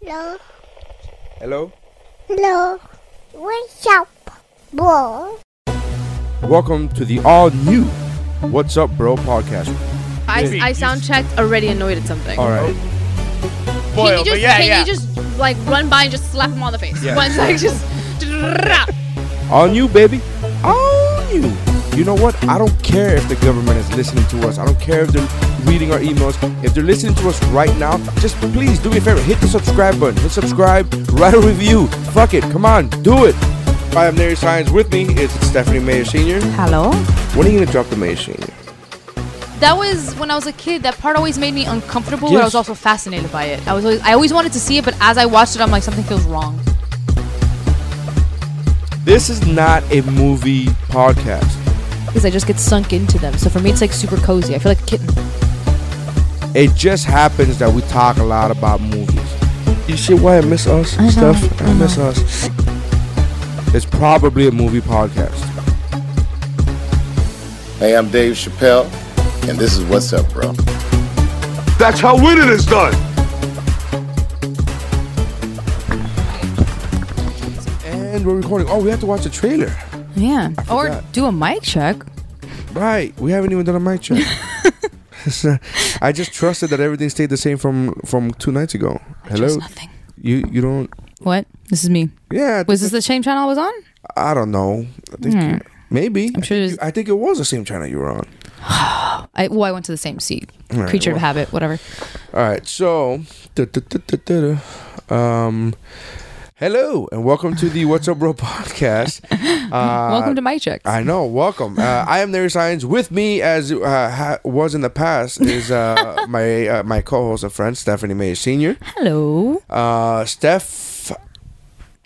Hello. Hello. Hello. What's up, bro? Welcome to the all new What's Up Bro podcast. I, I sound checked already annoyed at something. All right. Can you just can you just like run by and just slap him on the face? Yeah. One sec, just All new, baby. All new. You know what? I don't care if the government is listening to us. I don't care if they're reading our emails. If they're listening to us right now, just please do me a favor. Hit the subscribe button. Hit subscribe. Write a review. Fuck it. Come on. Do it. I have Nary Science with me. Is Stephanie Mayer Sr. Hello. When are you going to drop the Mayer Sr.? That was when I was a kid. That part always made me uncomfortable, but I was also fascinated by it. I was always, I always wanted to see it, but as I watched it, I'm like something feels wrong. This is not a movie podcast. Because I just get sunk into them. So for me, it's like super cozy. I feel like a kitten. It just happens that we talk a lot about movies. You see why I miss us I know, stuff? I, I miss us. It's probably a movie podcast. Hey, I'm Dave Chappelle, and this is What's Up, Bro. That's how winning is done. And we're recording. Oh, we have to watch the trailer. Yeah. Or do a mic check. Right. We haven't even done a mic check. I just trusted that everything stayed the same from from two nights ago. Hello. Just nothing. You you don't. What? This is me. Yeah. Was this the same channel I was on? I don't know. I think Hmm. maybe. I'm sure I think, I think it was the same channel you were on. I well, I went to the same seat. All right, Creature of well. habit, whatever. All right, so um, hello and welcome to the What's Up Bro podcast. Uh, Welcome to my checks. I know, welcome. Uh, I am Nary Science. With me, as uh, ha- was in the past, is uh, my uh, my co-host and friend Stephanie May Senior. Hello. Uh, Steph.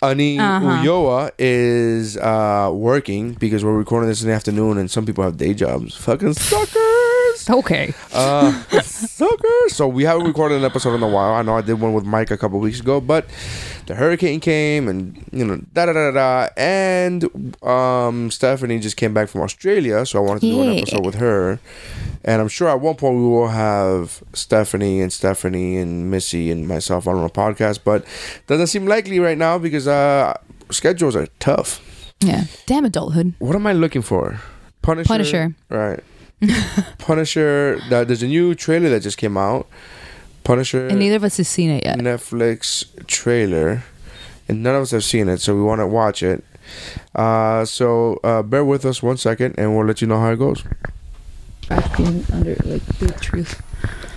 Ani Uh-huh. Ulloa is uh, working because we're recording this in the afternoon, and some people have day jobs. Fucking suckers. Okay. Uh, sucker. So we haven't recorded an episode in a while. I know I did one with Mike a couple weeks ago, but the hurricane came and you know da da da da, da and um Stephanie just came back from Australia, so I wanted to do an episode with her. And I'm sure at one point we will have Stephanie and Stephanie and Missy and myself on a podcast, but doesn't seem likely right now because uh schedules are tough. Yeah. Damn adulthood. What am I looking for? Punisher. Punisher. Right. Punisher. that- There's a new trailer that just came out. Punisher. And neither of us has seen it yet. Netflix trailer, and none of us have seen it, so we want to watch it. Uh, so uh, bear with us one second, and we'll let you know how it goes. Acting under like the truth.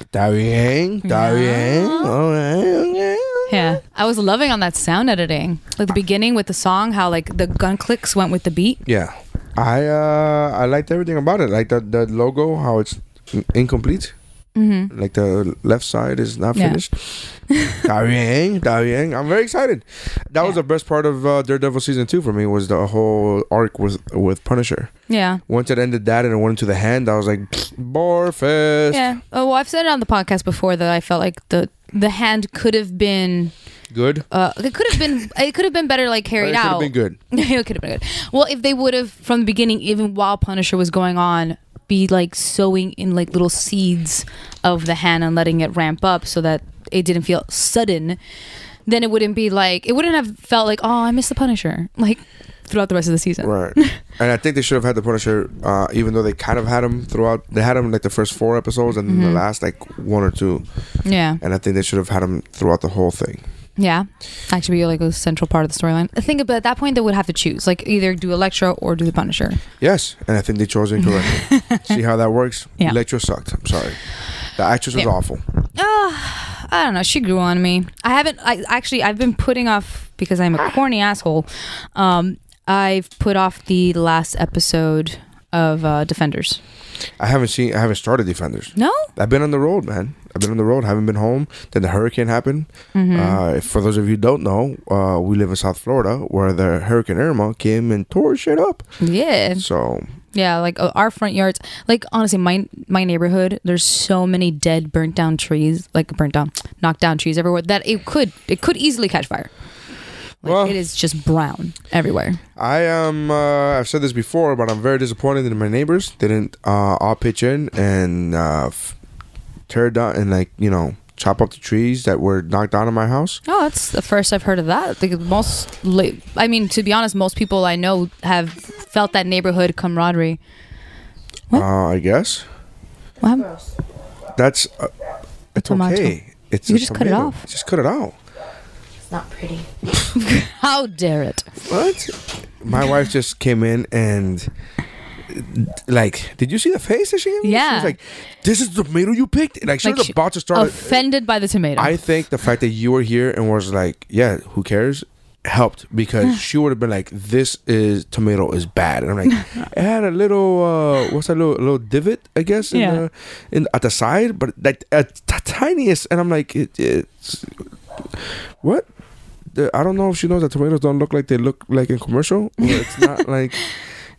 Está bien, está bien. All right, okay. Yeah. I was loving on that sound editing. Like the beginning with the song, how like the gun clicks went with the beat. Yeah, I uh, I liked everything about it. Like the the logo, how it's incomplete. Mm-hmm. Like the left side is not Yeah. finished. Está bien. I'm very excited. That was the best part of uh, Daredevil season two for me. Was the whole arc with with Punisher. Yeah. Once it ended that and it went into the hand, I was like, Barfest. Yeah. Oh, well, I've said it on the podcast before that I felt like the the hand could have been Good. uh it could have been it could have been better like carried It could have out. been good. it could have been good. Well, if they would have from the beginning, even while Punisher was going on, be like sowing in like little seeds of the hand and letting it ramp up so that it didn't feel sudden, then it wouldn't be like it wouldn't have felt like oh I miss the Punisher like throughout the rest of the season. Right. and I think they should have had the Punisher, uh, even though they kind of had him throughout. They had him like the first four episodes and Mm-hmm. the last like one or two. Yeah, And I think they should have had him throughout the whole thing. Yeah. Actually, be like a central part of the storyline. I think, but at that point they would have to choose like either do Elektra or do the Punisher. Yes. And I think they chose incorrectly. See how that works? Yeah. Elektra sucked. I'm sorry. The actress was Yeah. awful. I don't know. She grew on me. I haven't. I actually I've been putting off because I'm a corny asshole. Um, I've put off the last episode of uh, Defenders. I haven't seen. I haven't started Defenders. No. I've been on the road, man. I've been on the road. Haven't been home. Then the hurricane happened. Mm-hmm. Uh, for those of you who don't know, uh, we live in South Florida, where the Hurricane Irma came and tore shit up. Yeah. So Yeah. Like uh, our front yards. Like honestly, my my neighborhood. There's so many dead, burnt down trees. Like burnt down, knocked down trees everywhere that it could it could easily catch fire. Like, Well- it is just brown everywhere. I am. Uh, I've said this before, but I'm very disappointed in my neighbors. They didn't uh, all pitch in and uh, f- tear down and like you know chop up the trees that were knocked down in my house. Oh, that's the first I've heard of that. The most, li- I mean, to be honest, most people I know have felt that neighborhood camaraderie. What? Uh, I guess What that's uh, it's Tomato. okay. It's You a just cut it off. Just cut it out. It's not pretty. How dare it? What? My wife just came in and like, did you see the face that she gave me? She Yeah. was like, "This is the tomato you picked." Like she Like was she- about to start. Offended by the tomato. I think the fact that you were here and was like, "Yeah, who cares?" helped because she would have been like, "This is tomato is bad," and I'm like, "It had a little uh, what's that little little divot, I guess, in Yeah. the, in at the side, but like a t- tiniest." And I'm like, it, "It's what." The, I don't know if she knows that tomatoes don't look like they look like in commercial. Or it's not like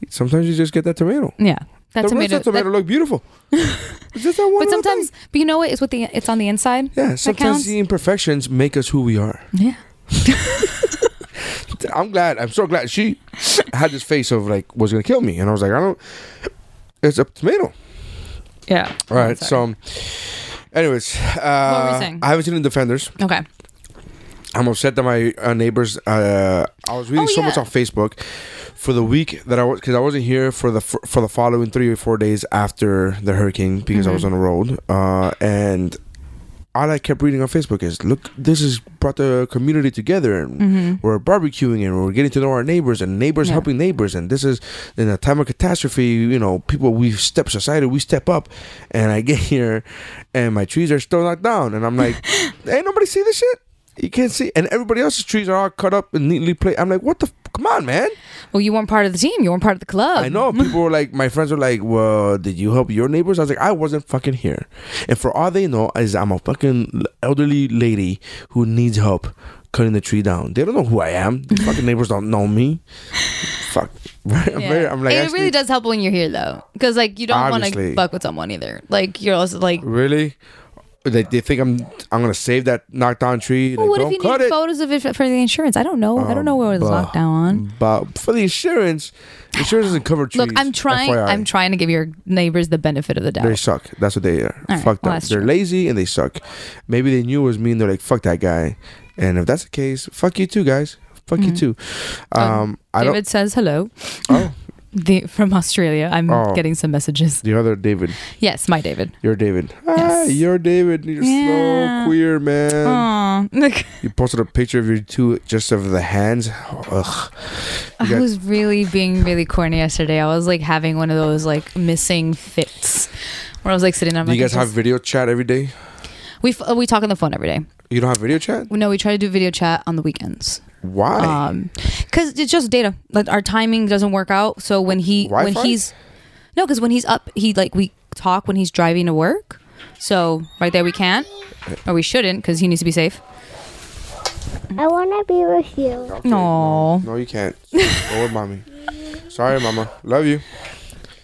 sometimes you just get that tomato. yeah, that the tomato. rest of the tomato that- look beautiful. Just that one but sometimes, thing. but you know what? It's what the it's on the inside. yeah, sometimes the imperfections make us who we are. Yeah. I'm glad. I'm so glad she had this face of like was gonna kill me, and I was like, I don't. It's a tomato. Yeah. All right. So, anyways, uh, were we saying? I haven't seen the Defenders. Okay. I'm upset that my uh, neighbors. Uh, I was reading Oh, so much on Facebook for the week that I was because I wasn't here for the for, for the following three or four days after the hurricane because I was Mm-hmm. on the road. Uh, and all I kept reading on Facebook is, "Look, this has brought the community together, and we're barbecuing, and we're getting to know our neighbors, and neighbors Mm-hmm. Yeah. helping neighbors, and this is in a time of catastrophe. You know, people we step society, we step up, and I get here, and my trees are still knocked down, and I'm like, ain't nobody see this shit." You can't see, and everybody else's trees are all cut up and neatly placed. I'm like, what the? F- Come on, man! Well, you weren't part of the team. You weren't part of the club. I know people were like, my friends were like, well, did you help your neighbors? I was like, I wasn't fucking here, and for all they know is I'm a fucking elderly lady who needs help cutting the tree down. They don't know who I am. The fucking neighbors don't know me. Fuck. Right? I'm, Yeah. very, I'm like, it actually, really does help when you're here, though, because like you don't want to fuck with someone either. Like you're also like, Really? They, they think I'm I'm gonna save that knocked down tree. well, Like, what if you need it. photos of it for the insurance? I don't know. I don't know where it was Bah. locked down on. But for the insurance, insurance doesn't cover trees. Look, I'm trying. FYI. I'm trying to give your neighbors the benefit of the doubt. They suck. That's what they are. All right, Fuck well, them. that's They're true. lazy and they suck. Maybe they knew it was me and they're like, fuck that guy. And if that's the case, fuck you too, guys. Fuck you too. Um, I don't. Mm-hmm. David says hello Oh, the, from Australia. I'm Oh. getting some messages. the other David. Yes, my David. You're David. Ah, Yes. you're David. You're Yeah. so queer, man. Aw. You posted a picture of your two, just of the hands. Ugh. I got- was really being really corny yesterday. I was like having one of those like missing fits where I was like sitting there. I'm you guys have video chat every day? we f- uh, we talk on the phone every day. You don't have video chat? No, we try to do video chat on the weekends. Why? Um, because it's just data. Like our timing doesn't work out. So when he when Wi-Fi? he's no, because when he's up, he like we talk when he's driving to work. So right there we can't, or we shouldn't, because he needs to be safe. I want to be with you. No, no, you can't. Go with mommy. Sorry, mama. Love you.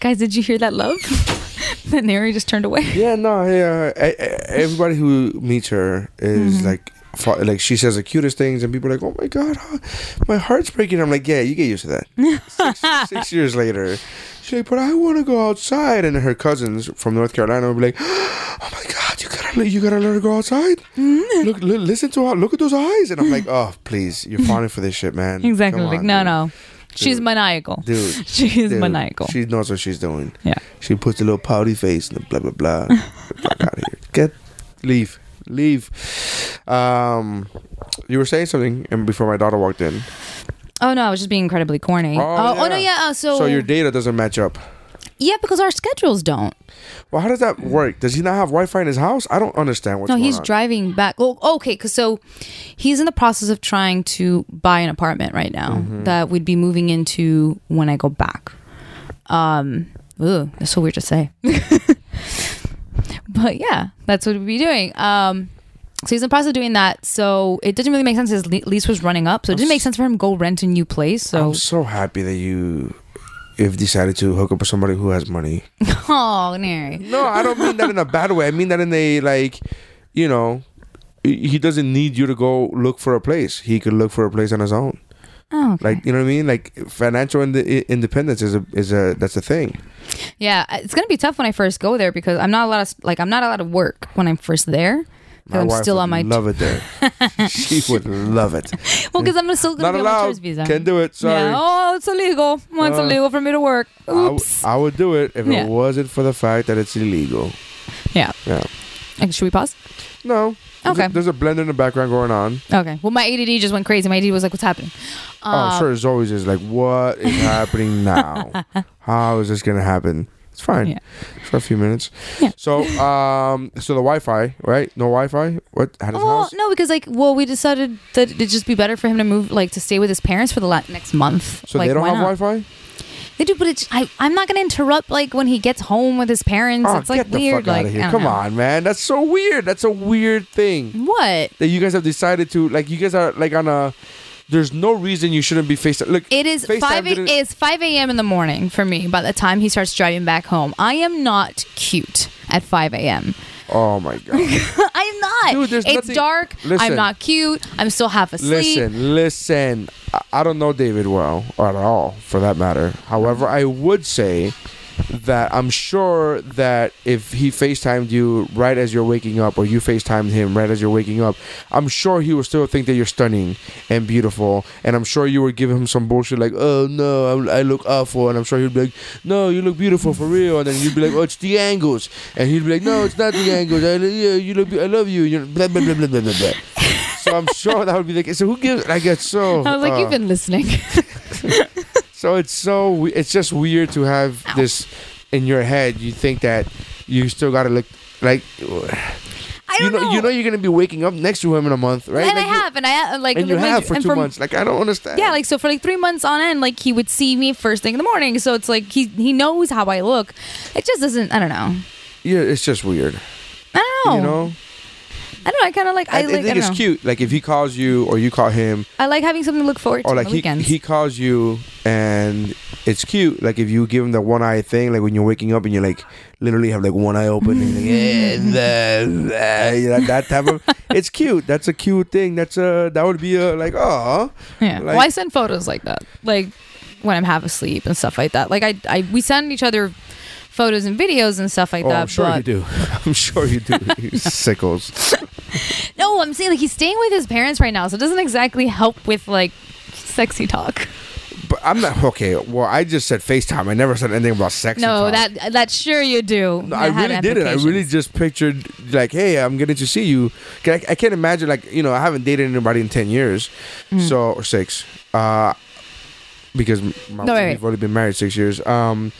guys, did you hear that love? that Neri just turned away. Yeah, no, yeah. e- Everybody who meets her is Mm-hmm. like, fa- like she says the cutest things, and people are like, "Oh my god, huh, my heart's breaking." I'm like, "Yeah, you get used to that." six, six years later, she's like, "But I want to go outside," and her cousins from North Carolina will be like, "Oh my god, you gotta, let- you gotta let her go outside. Look, li- listen to her. Look at those eyes." And I'm like, "Oh, please, you're falling for this shit, man." Exactly. Come Like no, dude. no, she's Dude. maniacal. Dude, She's dude, maniacal. She knows what she's doing. Yeah. She puts a little pouty face and blah blah blah. Get the fuck out of here. Get leave. Leave. Um you were saying something and before my daughter walked in. Oh no, I was just being incredibly corny. Oh, oh, no, yeah. Uh, so, So your data doesn't match up. yeah, because our schedules don't. Well, how does that work? Does he not have Wi-Fi in his house? I don't understand what's going on. no, going he's on. driving back. Oh, okay, because so he's in the process of trying to buy an apartment right now Mm-hmm. that we'd be moving into when I go back. Um, ooh, that's so weird to say. but yeah, that's what we'd be doing. Um, so he's in the process of doing that. So it didn't really make sense. His le- lease was running up, so it didn't make sense for him to go rent a new place. So I'm so happy that you if decided to hook up with somebody who has money. oh, Neri. No, I don't mean that in a bad way. I mean that in a like, you know, he doesn't need you to go look for a place. He could look for a place on his own. Oh, okay. Like you know what I mean? Like financial ind- independence is a is a that's a thing. Yeah, it's gonna be tough when I first go there because I'm not allowed to like I'm not allowed to work when I'm first there My I'm still would on my love it there. she would love it. well, because I'm still Not gonna be on my tourist visa. Can't do it. Sorry. Yeah. Oh, it's illegal. Well, it's Uh, illegal for me to work. Oops. I would do it if Yeah. it wasn't for the fact that it's illegal. yeah. Yeah. Okay, should we pause? No. There's Okay. A, there's a blender in the background going on. Okay. Well, my ADD just went crazy. My ADD was like, "What's happening?" oh, Um, sure. It's always just like, what is happening now? How is this gonna happen? It's fine Yeah. for a few minutes. Yeah. So, um, so the Wi-Fi, right? No Wi-Fi. What? At his Well, house? no, because like, well, we decided that it'd just be better for him to move, like, to stay with his parents for the la- next month. So like, they don't have not? Wi-Fi. They do, but it's I, I'm not gonna interrupt like when he gets home with his parents. Oh, it's like get the weird. fuck like, out of I here! Come know. on, man. That's so weird. That's a weird thing What? that you guys have decided to like. You guys are like on a. There's no reason you shouldn't be FaceTime. Look, It is FaceTime five. A, it's five a.m. in the morning for me. By the time he starts driving back home, I am not cute at five a.m. Oh my god. I'm not. Dude, there's it's nothing- dark. Listen. I'm not cute. I'm still half asleep. Listen, listen. I- I don't know David well, or at all, for that matter. However, I would say that I'm sure that if he FaceTimed you right as you're waking up, or you FaceTimed him right as you're waking up, I'm sure he would still think that you're stunning and beautiful. And I'm sure you would give him some bullshit like, "Oh no, I'm, I look awful," and I'm sure he'd be like, "No, you look beautiful for real." And then you'd be like, "Oh, it's the angles," and he'd be like, "No, it's not the angles. I, yeah, you look, I love you." You're blah blah blah blah blah blah. blah. So I'm sure that would be the case. So who gives? I get so. I was like, uh, you've been listening. so it's so. It's just weird to have this in your head. You think that you still gotta look like. I You don't know, you know, you're gonna be waking up next to him in a month, right? and Like I you- have, and I uh, like, and you like, have for two from- months. Like I don't understand. Yeah, like so for like three months on end, like he would see me first thing in the morning. So it's like he he knows how I look. It just doesn't. I don't know. yeah, it's just weird. I don't know. You know, I don't know. I kind of like. I, I, I like. think I it's know. cute. Like if he calls you or you call him, I like having something to look forward to or on like he weekends. he calls you and it's cute. Like if you give him the one eye thing, like when you're waking up and you're like literally have like one eye open and like, eh, you know, that type of. It's cute. That's a cute thing. That's a that would be a like oh yeah. like- well, I send photos like that, like when I'm half asleep and stuff like that. Like I, I we send each other photos and videos and stuff like oh that. I'm sure but you do. I'm sure you do. You sickles. no, I'm saying like he's staying with his parents right now, so it doesn't exactly help with like sexy talk. But I'm not okay. Well, I just said FaceTime. I never said anything about sex. No, that that sure you do. No, I really didn't. I really just pictured like, hey, I'm getting to see you. I, I can't imagine like you know I haven't dated anybody in ten years, Mm. so or six, uh, because my, No, wait, we've already been married six years. Um,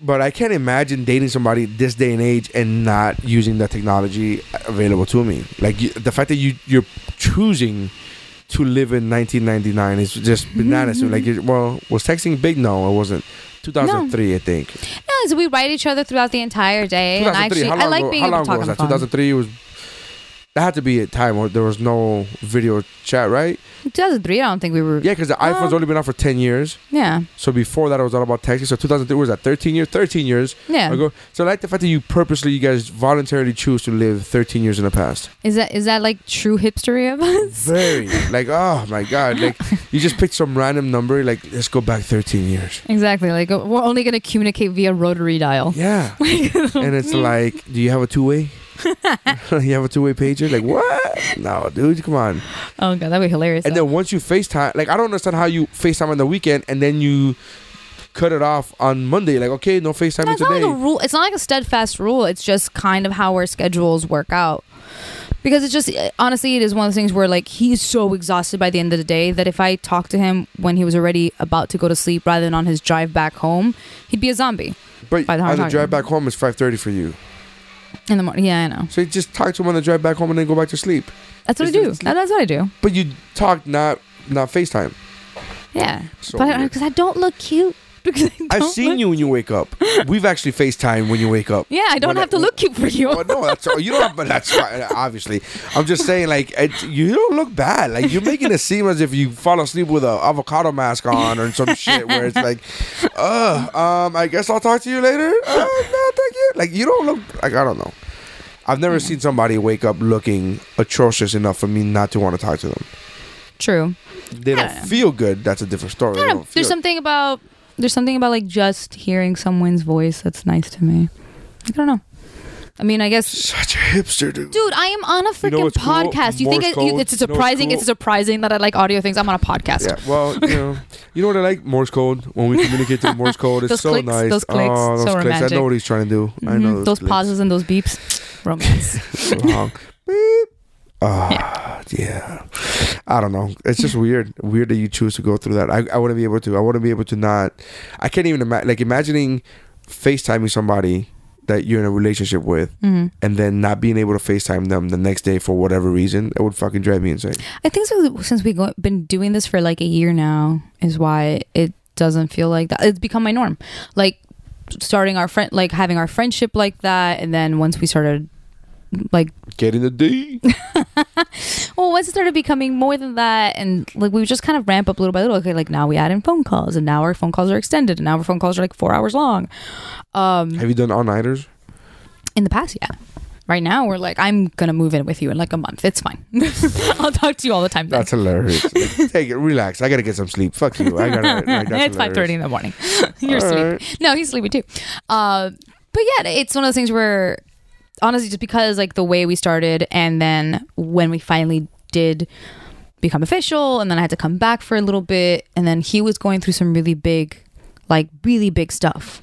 but I can't imagine dating somebody this day and age and not using the technology available to me. Like you, the fact that you you're choosing to live in 1999 is just mm-hmm, bananas. to me. like, mm-hmm. well, was texting big? No, it wasn't. 2003, I think. No, so we write each other throughout the entire day, and 2003. actually, how I like being how able long to talk on was the that? 2003 was. That had to be a time where there was no video chat, right? 2003, I don't think we were. Yeah, because the iPhone's only been out for 10 years. Yeah, So before that, it was all about texting. So 2003 was that 13 years, 13 years yeah. ago. So I like the fact that you purposely, you guys voluntarily choose to live 13 years in the past. Is that is that like true hipstery of us? Very like, oh my god, like you just picked some random number. Like let's go back 13 years. Exactly. Like we're only gonna communicate via rotary dial. Yeah, and it's like, do you have a two way? you have a two way pager? Like what? No, dude, come on. Oh god, that'd be hilarious. And though. then once you FaceTime, like I don't understand how you FaceTime on the weekend and then you cut it off on Monday. Like, okay, no FaceTime No, it's not today. like a rule. It's not like a steadfast rule. It's just kind of how our schedules work out. Because it's just honestly, it is one of those things where like he's so exhausted by the end of the day that if I talked to him when he was already about to go to sleep rather than on his drive back home, he'd be a zombie but by the on the drive back home, it's 5.30 for you. In the morning. Yeah, I know. So you just talk to him on the drive back home and then go back to sleep. That's what I do. That- that's what I do. But you talk not not FaceTime. Yeah, So but weird. because I, don't look cute. Because I I've seen look- you when you wake up. We've actually FaceTime when you wake up. Yeah, I don't When have to look cute for you. Oh, no, that's all. you don't have, but that's fine, obviously. I'm just saying, like, it, you don't look bad. Like, you're making it seem as if you fall asleep with an avocado mask on or some shit where it's like, uh, um, I guess I'll talk to you later. Uh, no, thank you. Like, you don't look like I don't know. I've never seen somebody wake up looking atrocious enough for me not to want to talk to them. True. They don't don't feel good. That's a different story. There's something about there's something about like just hearing someone's voice that's nice to me. I don't know. I mean, I guess Such a hipster, dude. Dude, I am on a freaking know what's cool? podcast. You think it, code. it's You know surprising? cool? It's surprising that I like audio things. I'm on a podcast. Yeah, well, you know, you know what I like? Morse code. When we communicate through Morse code, it's Those so clicks, nice. those clicks, oh, those so clicks. I know what he's trying to do. I know Mhm. those, Those pauses and those beeps. Romance. Beep. Ah, yeah. I don't know. It's just weird. Weird that you choose to go through that. I, I want to be able to. I want to be able to not. I can't even imagine. Like imagining FaceTiming somebody that you're in a relationship with, Mm-hmm. and then not being able to FaceTime them the next day for whatever reason. It would fucking drive me insane. I think so, since we've go- been doing this for like a year now, is why it doesn't feel like that. It's become my norm. Like starting our friend, like having our friendship like that, and then once we started, like, getting in the D. well, once it started becoming more than that, and like we would just kind of ramp up little by little. Okay, like now we add in phone calls, and now our phone calls are extended, and now our phone calls are like four hours long. Um, Have you done all nighters? in the past, yeah. Right now, we're like, I'm gonna move in with you in like a month. It's fine. I'll talk to you all the time. Then. That's hilarious. Like, take it, relax. I gotta get some sleep. Fuck you. I gotta. Like, it's five thirty in the morning. You're All sleeping. No, he's sleepy too. Uh, but yeah, it's one of those things where honestly, just because like the way we started, and then when we finally did become official, and then I had to come back for a little bit, and then he was going through some really big, like really big stuff.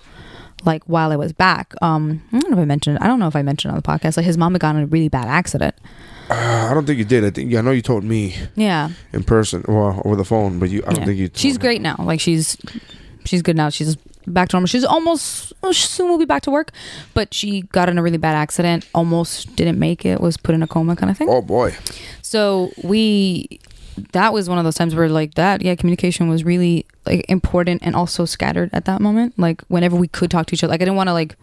Like while I was back, um, I don't know if I mentioned. I don't know if I mentioned on the podcast. Like his mom had gotten a really bad accident. Uh, I don't think you did. I think yeah, I know you told me Yeah, in person, well, over the phone, but you. I don't Yeah. think you. told She's great now. Like she's she's good now. She's back to normal. She's almost well, she soon will be back to work, but she got in a really bad accident. Almost didn't make it. Was put in a coma kind of thing. Oh boy. So we that was one of those times where like that yeah communication was really like important and also scattered at that moment like whenever we could talk to each other like i didn't want to like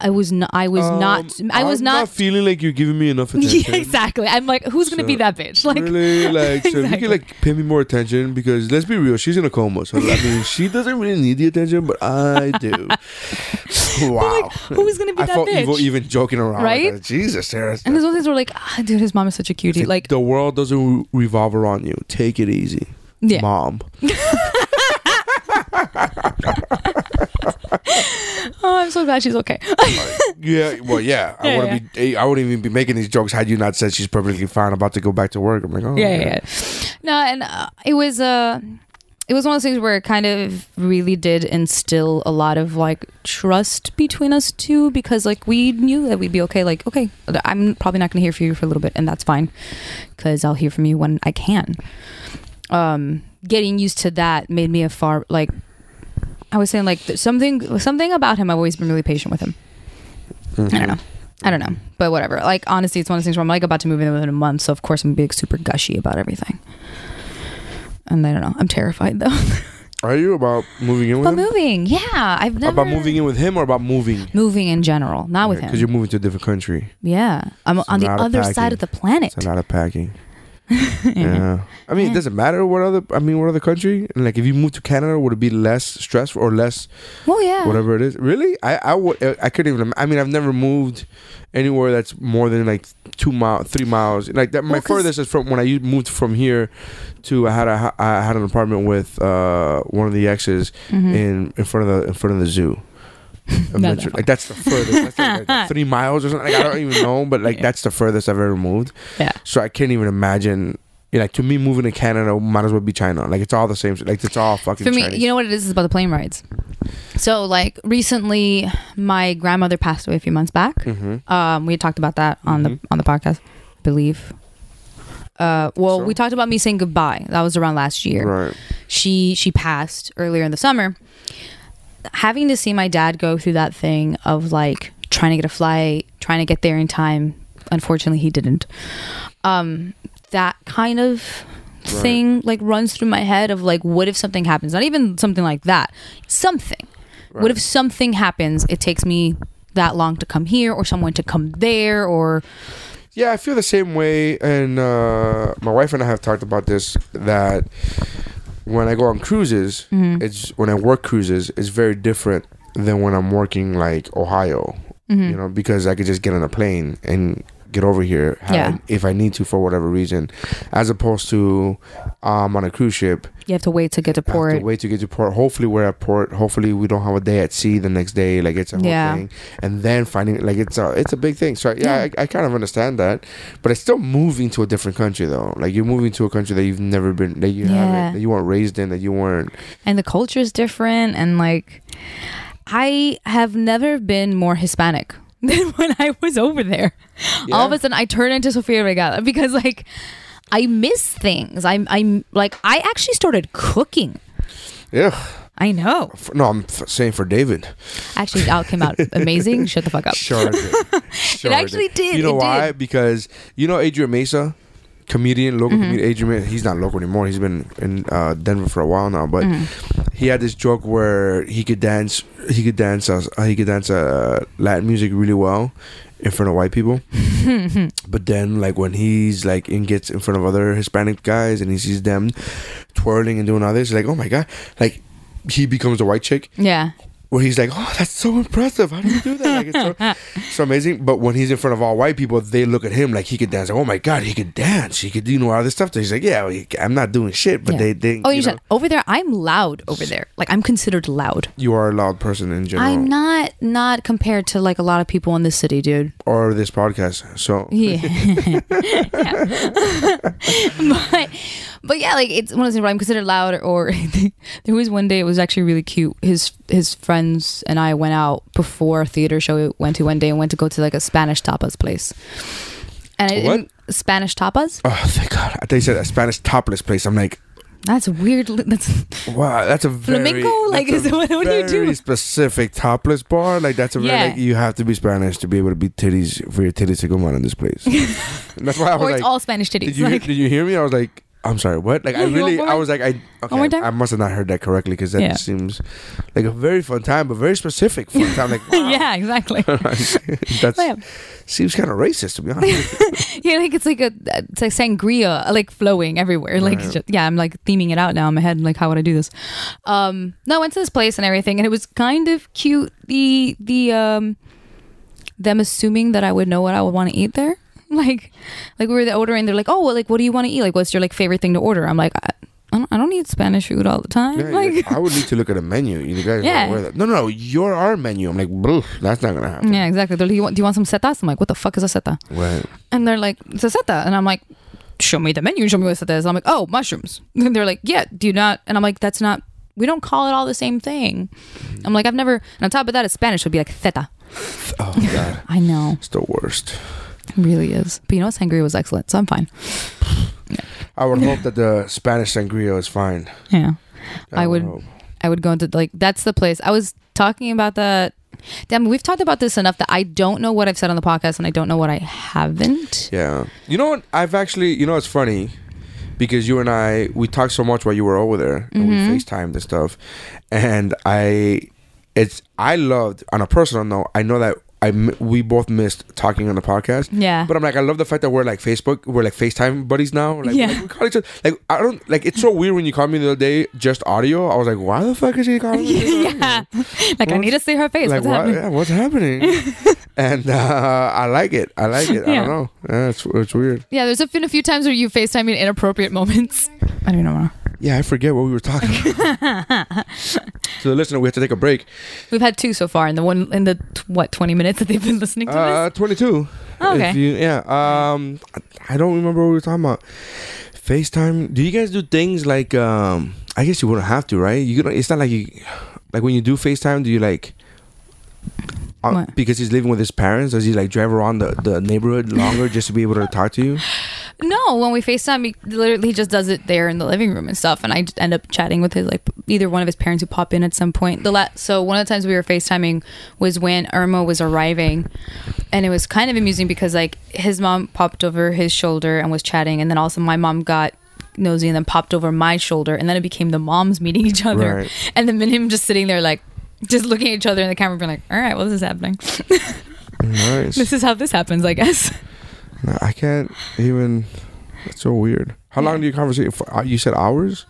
i was not i was not Um, i was I'm not, feeling like you're giving me enough attention. yeah, exactly i'm like who's gonna be that bitch like really, like, so if you can like pay me more attention because let's be real, she's in a coma. So I mean, she doesn't really need the attention, but I do. wow. who's gonna be I that felt bitch evil even joking around. Right? Like. Jesus, Sarah. and there's one things where like ah, dude his mom is such a cutie like the world doesn't re- revolve around you. Take it easy, yeah mom. Oh i'm so glad she's okay Yeah, well, yeah. I Yeah, wouldn't be. I wouldn't even be making these jokes had you not said she's perfectly fine about to go back to work. I'm like, oh, yeah, yeah, yeah. No, and uh, it was uh it was one of those things where it kind of really did instill a lot of like trust between us two because like we knew that we'd be okay. Like, okay, I'm probably not going to hear from you for a little bit, and that's fine because I'll hear from you when I can. Um, getting used to that made me a far like I was saying like something something about him. I've always been really patient with him. Mm-hmm. I don't know. I don't know, but whatever. Like honestly, it's one of those things where I'm like about to move in within a month, so of course I'm being super gushy about everything. And I don't know. I'm terrified though. Are you about moving in with about him? moving, yeah, I've never About moving in with him or about moving? moving in general, not with him. Because you're moving to a different country. Yeah, I'm It's on the other side of the planet. It's a lot of packing. yeah. I mean, it doesn't matter what other. I mean, what other country? And like, if you move to Canada, would it be less stressful or less Well, yeah. whatever it is? Really? I I would. I couldn't even. I mean, I've never moved anywhere that's more than like two miles, three miles. Like that. My Well, 'cause- furthest is from when I moved from here to. I had a. I had an apartment with uh one of the exes Mhm. in in front of the in front of the zoo. That like that's the furthest. That's like, like three miles or something. Like, I don't even know, but like Yeah. that's the furthest I've ever moved. Yeah. So I can't even imagine. You know, like to me, moving to Canada might as well be China. Like it's all the same. Like it's all fucking. For me, Chinese. you know what it is? It's about the plane rides. So, like recently, my grandmother passed away a few months back. Mhm. Um, we had talked about that on the Mhm. on the podcast, I believe. Uh, well, So? we talked about me saying goodbye. That was around last year. Right. She she passed earlier in the summer. Having to see my dad go through that thing of like trying to get a flight, trying to get there in time. Unfortunately, he didn't. Um, that kind of thing like runs through my head of like, what if something happens? Not even something like that. Something. What if something happens? It takes me that long to come here, or someone to come there, or Yeah, I feel the same way, and uh, my wife and I have talked about this. That when I go on cruises, Mm-hmm. it's when I work cruises, it's very different than when I'm working like Ohio. Mm-hmm. You know, because I could just get on a plane and get over here Yeah. if I need to for whatever reason, as opposed to um, on a cruise ship. You have to wait to get to port. to wait to get to port. Hopefully, we're at port. Hopefully, we don't have a day at sea the next day. Like it's a whole Yeah. thing, and then finding like it's a it's a big thing. So yeah, Yeah. I, I kind of understand that, but it's still moving to a different country though. Like you're moving to a country that you've never been, that you Yeah. haven't, that you weren't raised in, that you weren't. and the culture is different and like i have never been more hispanic than when i was over there all of a sudden i turn into sofia vergara because like i miss things i'm i'm like i actually started cooking Yeah. i know No, I'm f- saying for David. actually it all came out amazing shut the fuck up Sure. did. Sure actually did, You know it why? did. Because you know Adrian Mesa, comedian, Mm-hmm. local comedian. Adrian, he's not local anymore. He's been in uh, Denver for a while now. But Mm-hmm. he had this joke where he could dance. He could dance. Uh, he could dance uh, Latin music really well in front of white people. but then, like when he's like in gets in front of other Hispanic guys and he sees them twirling and doing all this, like oh my god, like he becomes a white chick yeah where he's like, "Oh, that's so impressive! How do you do that? Like, it's so, so amazing." But when he's in front of all white people, they look at him like he could dance. Like, oh my god, he could dance. He could, you know, all this stuff. He's like, "Yeah, I'm not doing shit." But Yeah. they, they, oh you you said over there i'm loud over there like i'm considered loud you are a loud person in general, i'm not not compared to like a lot of people in this city dude or this podcast. So Yeah. but but yeah, like it's one of those things where I'm considered loud or there was one day it was actually really cute. His his friends and I went out before a theater show we went to one day and went to go to like a Spanish tapas place. And I What? Spanish tapas? oh thank God, you said a Spanish topless place. I'm like, That's weird. That's wow, that's a very Flamenco? Like, is a what- what do you do? Very specific topless bar. Like that's a very Yeah. like, you have to be Spanish to be able to be titties for your titties to come on in this place. That's why I was or like, it's all Spanish titties. Did you like, did you hear me? I was like, I'm sorry, what? Like I really, I was like, I okay, more time? I must have not heard that correctly because that Yeah. seems like a very fun time, but very specific fun time. Like, wow. yeah, exactly. that's Yeah. seems kind of racist to be honest. yeah, like it's like a it's like sangria like flowing everywhere. Like Right. just, yeah, I'm like theming it out now in my head. Like how would I do this? Um, no, I went to this place and everything, and it was kind of cute. The the um them assuming that I would know what I would want to eat there. Like like we were ordering. They're like, oh, well, like what do you want to eat? Like what's your like favorite thing to order? I'm like. I, I don't, I don't eat Spanish food all the time. Yeah, like, like, I would need to look at a menu. You guys Yeah. aware that? No, no, no, you're our menu. I'm like, "Bruh, that's not gonna happen. yeah, exactly. They're like, you want, do you want some setas? I'm like, what the fuck is a seta? Right. And they're like, it's a seta. And I'm like, show me the menu. Show me what seta is. I'm like, oh, mushrooms. And they're like, yeah, do you not? And I'm like, that's not, we don't call it all the same thing. I'm like, I've never, and on top of that, it's Spanish would be like theta. Oh god, I know. it's the worst. It really is. But you know what? Sangria was excellent. So I'm fine. I would hope that the Spanish sangria is fine. Yeah. I would, hope. I would go into like, that's the place. I was talking about that. Damn, we've talked about this enough that I don't know what I've said on the podcast and I don't know what I haven't. Yeah. You know what? I've actually, you know, it's funny because you and I, we talked so much while you were over there and Mm-hmm. we FaceTimed and stuff. And I, it's, I loved, on a personal note, I know that I, m- we both missed talking on the podcast. Yeah. But I'm like, I love the fact that we're like Facebook, we're like FaceTime buddies now. Like, Yeah. like, we call each other, like, I don't, like, it's so weird when you called me the other day, just audio. I was like, why the fuck is he calling me? yeah. Like, I need to see her face. Like What's what? happening? Yeah, what's happening? and uh, I like it. I like it. I don't know. Yeah, it's it's weird. Yeah, there's been a few times where you FaceTime me in inappropriate moments. I don't even know. Yeah, I forget what we were talking about. so, listen, we have to take a break. We've had two so far in the one in the t- what 20 minutes that they've been listening to Uh, 22. Oh, okay. You, yeah. Um, I- don't remember what we were talking about. FaceTime. Do you guys do things like? Um, I guess you wouldn't have to, right? You. It's not like you. Like when you do FaceTime, do you like? Uh, because he's living with his parents, does he like drive around the, the neighborhood longer just to be able to talk to you? No, when we FaceTime, he literally just does it there in the living room and stuff, and I end up chatting with his like either one of his parents who pop in at some point. The la- so one of the times we were FaceTiming was when Irma was arriving, and it was kind of amusing because like his mom popped over his shoulder and was chatting, and then also my mom got nosy and then popped over my shoulder, and then it became the moms meeting each other, Right. and then him just sitting there like. Just looking at each other in the camera, being like, "All right, well, this is happening. Nice. this is how this happens, I guess." No, I can't even. It's so weird. How long do you conversate? For? uh, You said hours.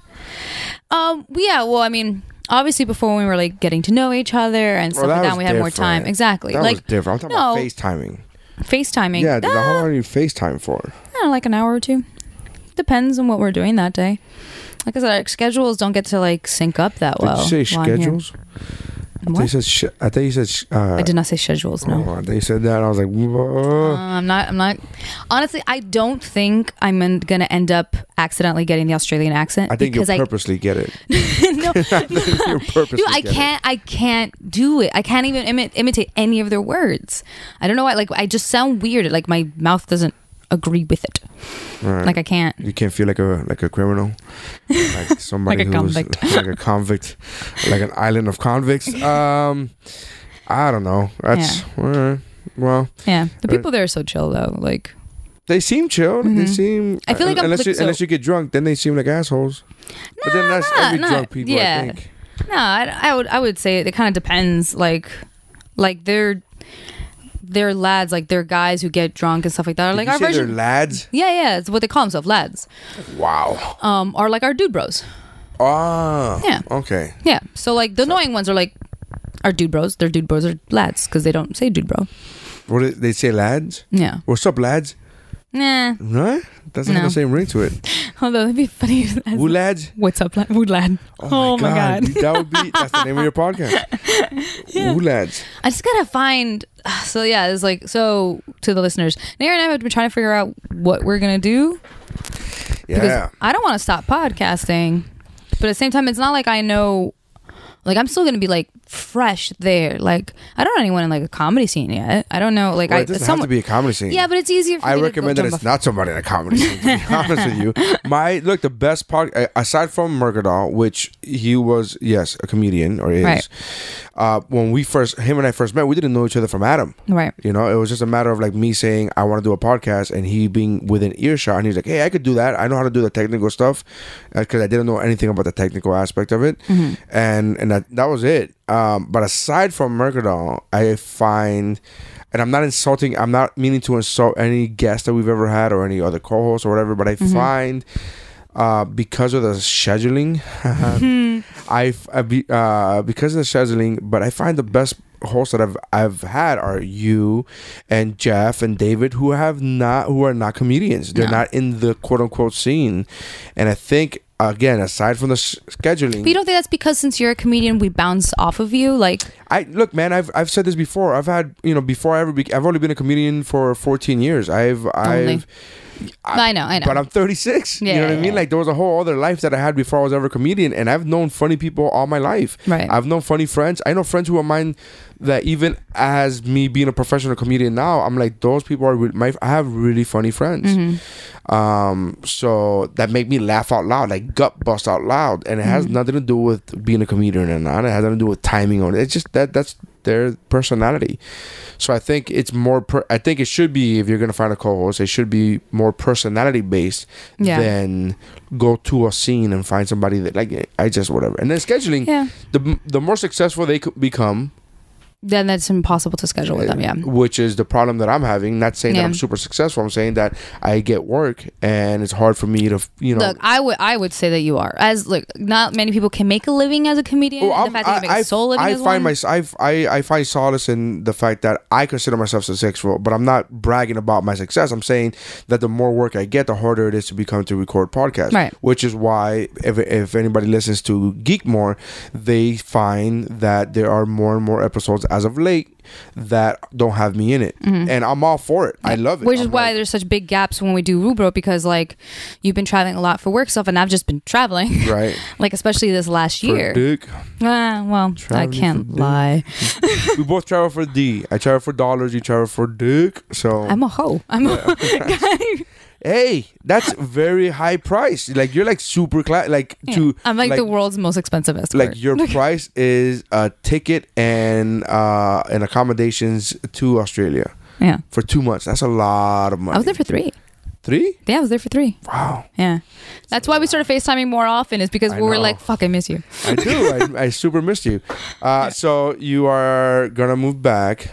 Um. Yeah. Well, I mean, obviously, before we were like getting to know each other and stuff Well, like that we had more time. Exactly. That like was different. I'm talking no. about FaceTiming. FaceTiming. Yeah, Ah, how long are you FaceTime for? I know, like an hour or two. Depends on what we're doing that day. Like I said, our schedules don't get to like sync up that well. You say while Schedules? I thought you said sh- I thought you said. Sh- uh, I did not say schedules. No. Oh, I you said that. I was like, "Whoa." Uh, I'm not. I'm not. Honestly, I don't think I'm en- gonna end up accidentally getting the Australian accent. I think you because purposely get it. no, you purposely Dude, I get can't. I can't do it. I can't even imi- imitate any of their words. I don't know why. Like, I just sound weird. Like my mouth doesn't agree with it. Right. Like I can't. You can't feel like a like a criminal, like somebody Like a who's convict. like a convict, like an island of convicts. Um, I don't know. That's all right. well. Yeah, the Uh, people there are so chill though. Like, They seem chill. They Mhm. seem. I feel like I'm- unless you, so- unless you get drunk, then they seem like assholes. but then that's nah, every drunk people. yeah. I think. no, I, I would. I would say it, it, kind of depends. Like, like they're they're lads. Like they're guys who get drunk and stuff like that. Or Did like you our say they're version. lads? Yeah, yeah, it's what they call themselves, lads. Wow. Um, are like our dude bros. Ah. Yeah. Okay. Yeah. So like the annoying ones are like our dude bros. Their dude bros are lads because they don't say dude bro. What did they say, lads? Yeah. What's up, lads? Nah. Right? Doesn't have No. the same ring to it. Although it'd be funny. Who lads? What's up, lad? Woo lad? Oh, my, oh god. That would be that's the name of your podcast. Who lads? I just gotta find. So yeah, it's like so to the listeners. Nair and I have been trying to figure out what we're gonna do because Yeah. I don't want to stop podcasting, but at the same time, it's not like I know. Like I'm still gonna be like fresh there. Like I don't know anyone in like a comedy scene yet. I don't know. Like Well, I it doesn't someone- have to be a comedy scene. Yeah, but it's easier. for I me to recommend that it's off- not somebody in a comedy scene. To be honest with you, my look the best part aside from Mercadal, which he was yes a comedian or is. Right. Uh, when we first him and I first met, we didn't know each other from Adam. Right. You know, it was just a matter of like me saying I want to do a podcast, and he being within earshot, and he's like, "Hey, I could do that. I know how to do the technical stuff," because I didn't know anything about the technical aspect of it, and and that that was it. Um, but aside from Mercadal, I find, and I'm not insulting, I'm not meaning to insult any guest that we've ever had or any other co-host or whatever, but I find. Uh, because of the scheduling, I, I uh, because of the scheduling, but I find the best hosts that I've I've had are you and Jeff and David who have not who are not comedians. They're No. not in the quote unquote scene, and I think again aside from the scheduling, But you don't think that's because since you're a comedian, we bounce off of you? Like, I look, man. I've I've said this before. I've had you know before I ever be, I've only been a comedian for 14 years. I've Only. I've. I know, I know. But I'm 36. you know what I mean? yeah. Like there was a whole other life that I had before I was ever a comedian, and I've known funny people all my life. Right. I've known funny friends. I know friends who are mine that even as me being a professional comedian now, I'm like those people are. Re- my I have really funny friends. Mm-hmm. Um, so that make me laugh out loud, like gut bust out loud, and it has Mm-hmm. nothing to do with being a comedian or not. It has nothing to do with timing on it. It's just that that's their personality. So I think it's more. Per- I think it should be if you're gonna find a co-host, it should be more personality based Yeah. than go to a scene and find somebody that like I just whatever. And then scheduling, yeah, the the more successful they could become, then that's impossible to schedule with them. Yeah. Uh, which is the problem that I'm having. Not saying that I'm super successful. I'm saying that I get work and it's hard for me to you know. Look, I would I would say that you are as look. Not many people can make a living as a comedian. Oh, well, the fact that you make I, a soul living I find one. my I, I I find solace in the fact that I consider myself successful, but I'm not bragging about my success. I'm saying that the more work I get, the harder it is to become to record podcasts. Right. Which is why if if anybody listens to Geek more, they find that there are more and more episodes as of late that don't have me in it, and I'm all for it. I love it. Mm-hmm. Which is I'm why like, there's such big gaps when we do Rubro because like you've been traveling a lot for work stuff and I've just been traveling. right. like especially this last For year. dick. Ah, well, I can't lie. we both travel for D. I travel for dollars. You travel for dick. So I'm a hoe. I'm a hey, that's very high price. Like you're like super class. Like to I'm like, the world's most expensive escort. like your price is a ticket and uh and accommodations to Australia yeah. for two months. That's a lot of money. I was there for three. three. Yeah, I was there for three. Wow, Yeah. That's why we started FaceTiming more often is because I we were know. like, fuck, I miss you. I do. I, I super miss you. Uh, so you are gonna move back.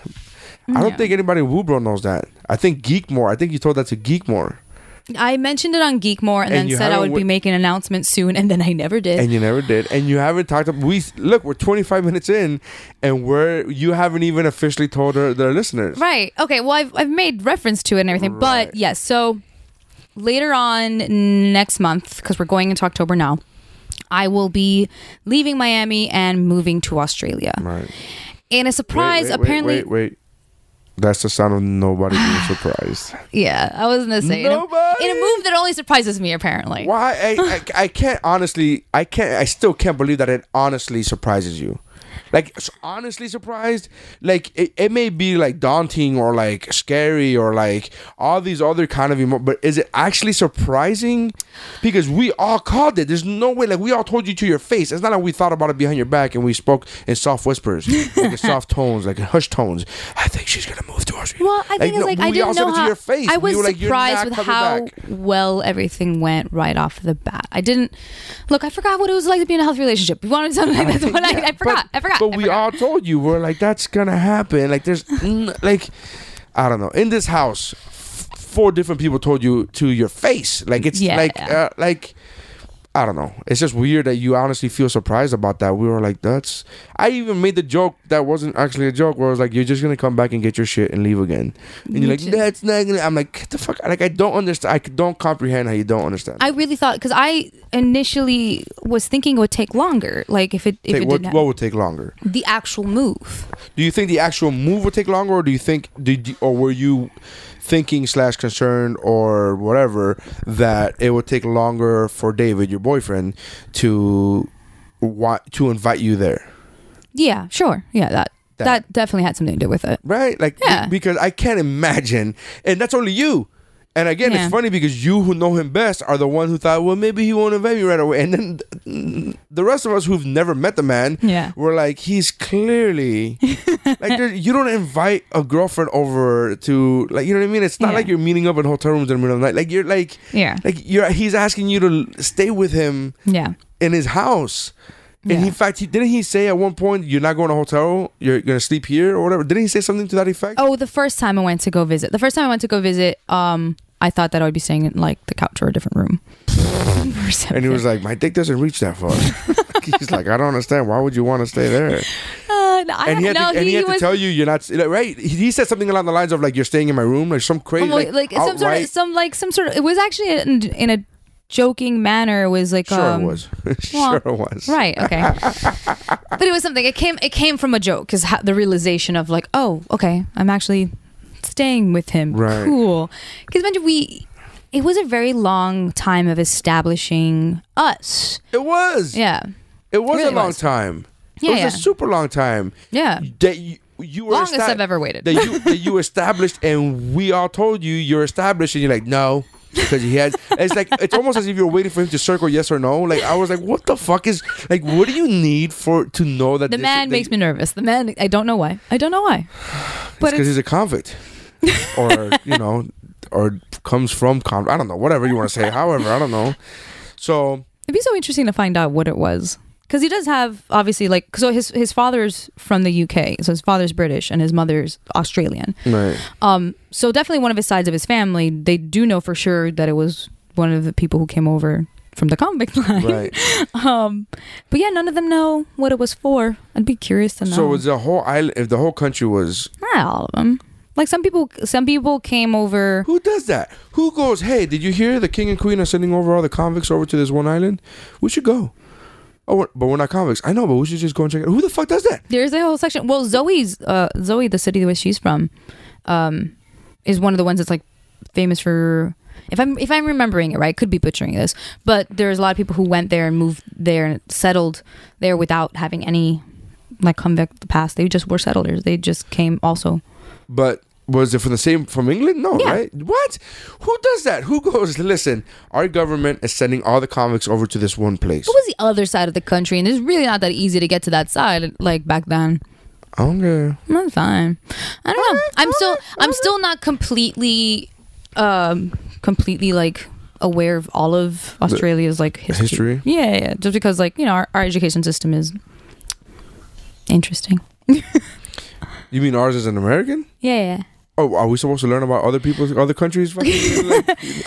I don't Yeah. think anybody in Woobro knows that. I think Geekmore. I think you told that to Geekmore. I mentioned it on Geekmore and, And then said I would be making an announcement soon, and then I never did. and you never did, and you haven't talked. About, we look, we're 25 minutes in, and we're you haven't even officially told our, their listeners. Right. Okay. Well, I've, I've made reference to it and everything. Right. But yes, so later on next month, because we're going into October now, I will be leaving Miami and moving to Australia. Right. And a surprise, Wait, wait, apparently. Wait, wait, wait. That's the sound of nobody being surprised. Yeah, I was to say. in a- Nobody? In a, move that only surprises me, apparently. Why? I, I, I can't honestly. I can't. I still can't believe that it honestly surprises you. Like honestly surprised. Like it, it may be like daunting or like scary or like all these other kind of emo. But is it actually surprising? Because we all called it. There's no way. Like we all told you to your face. It's not like we thought about it behind your back and we spoke in soft whispers, like in soft tones, like in hushed tones. I think she's gonna move to Australia. Well, I think it's no, like I we didn't know how. your face. I was were like, surprised with how back." well everything went right off the bat. I didn't look. I forgot what it was like to be in a healthy relationship. We wanted something like that? When I, I forgot. I forgot. But I we forgot. all told you we're like that's gonna happen. Like there's n- like I don't know in this house, f- four different people told you to your face. Like it's Yeah. like uh, like I don't know. It's just weird that you honestly feel surprised about that. We were like that's. I even made the joke that wasn't actually a joke. Where I was like, you're just gonna come back and get your shit and leave again. And you're like, is- that's not gonna. I'm like, get the fuck. Like I don't understand. I don't comprehend how you don't understand. I really thought because I initially was thinking it would take longer. Like if it if Take- it what, what would take longer? the actual move. Do you think the actual move would take longer, or do you think did you, or were you thinking slash concerned or whatever that it would take longer for David, your boyfriend, to want to invite you there? Yeah, sure. Yeah, that That- that, definitely had something to do with it. Right? Like Yeah. because I can't imagine, and that's only you. And again, Yeah. it's funny because you who know him best are the one who thought, well, maybe he won't invite me right away. And then the rest of us who've never met the man, Yeah. were like, he's clearly like you don't invite a girlfriend over to like you know what I mean. It's not Yeah. like you're meeting up in hotel rooms in the middle of the night. Like you're like Yeah. like you're he's asking you to stay with him Yeah. in his house. And Yeah. in fact, he didn't he say at one point, "You're not going to hotel. You're gonna sleep here or whatever." Didn't he say something to that effect? Oh, the first time I went to go visit. The first time I went to go visit, um, I thought that I would be staying in like the couch or a different room. And he was like, "My dick doesn't reach that far." He's like, "I don't understand. Why would you want to stay there?" Uh, I And he had, no, to, and he had to was tell you you're not right. He, he said something along the lines of like, "You're staying in my room," like some crazy, like, like, like some sort of some like some sort of. It was actually in, in a joking manner. Was like Sure, um, it was. well, sure, it was. Right. Okay. but it was something. It came. It came from a joke because ha- the realization of like, oh, okay, I'm actually staying with him. Right. Cool. Because imagine we. It was a very long time of establishing us. It was. Yeah. It was Really a long was. time. Yeah, it was yeah. a super long time. Yeah. That you, you were Longest esta- I've ever waited. That you that you established, and we all told you you're established, and you're like, no. Because he had, it's like it's almost as if you're waiting for him to circle yes or no. Like I was like, what the fuck is like? What do you need for to know that The this- man that- makes me nervous. The man. I don't know why. I don't know why. But because he's a convict, or you know, or comes from convict. I don't know. Whatever you want to say. However, I don't know. So it'd be so interesting to find out what it was. Because he does have obviously like so his his father's from the UK, so his father's British and his mother's Australian. right. Um, so definitely one of his sides of his family, they do know for sure that it was one of the people who came over from the convict line. Right. Um, but yeah, none of them know what it was for. I'd be curious to know. So was the whole island? If the whole country was not all of them. Like some people, some people came over. Who does that? Who goes, hey, did you hear the king and queen are sending over all the convicts over to this one island? We should go. Oh, but we're not convicts. I know, but we should just go and check it. Who the fuck does that? There's a whole section. Well, Zoe's, uh, Zoe, the city where she's from, um, is one of the ones that's like famous for. If I'm if I'm remembering it right, could be butchering this, but there's a lot of people who went there and moved there and settled there without having any like convict past. They just were settlers. They just came also. But was it from the same from England? No, Yeah. right? What? Who does that? Who goes? Listen, our government is sending all the convicts over to this one place. What was the other side of the country? And it's really not that easy to get to that side like back then. Okay, I'm fine. I don't know. I'm still I'm still not completely um completely like aware of all of Australia's like history. history? Yeah, yeah, yeah. Just because like, you know, our, our education system is interesting. You mean ours is an American? Yeah, yeah. Oh, are we supposed to learn about other people's other countries?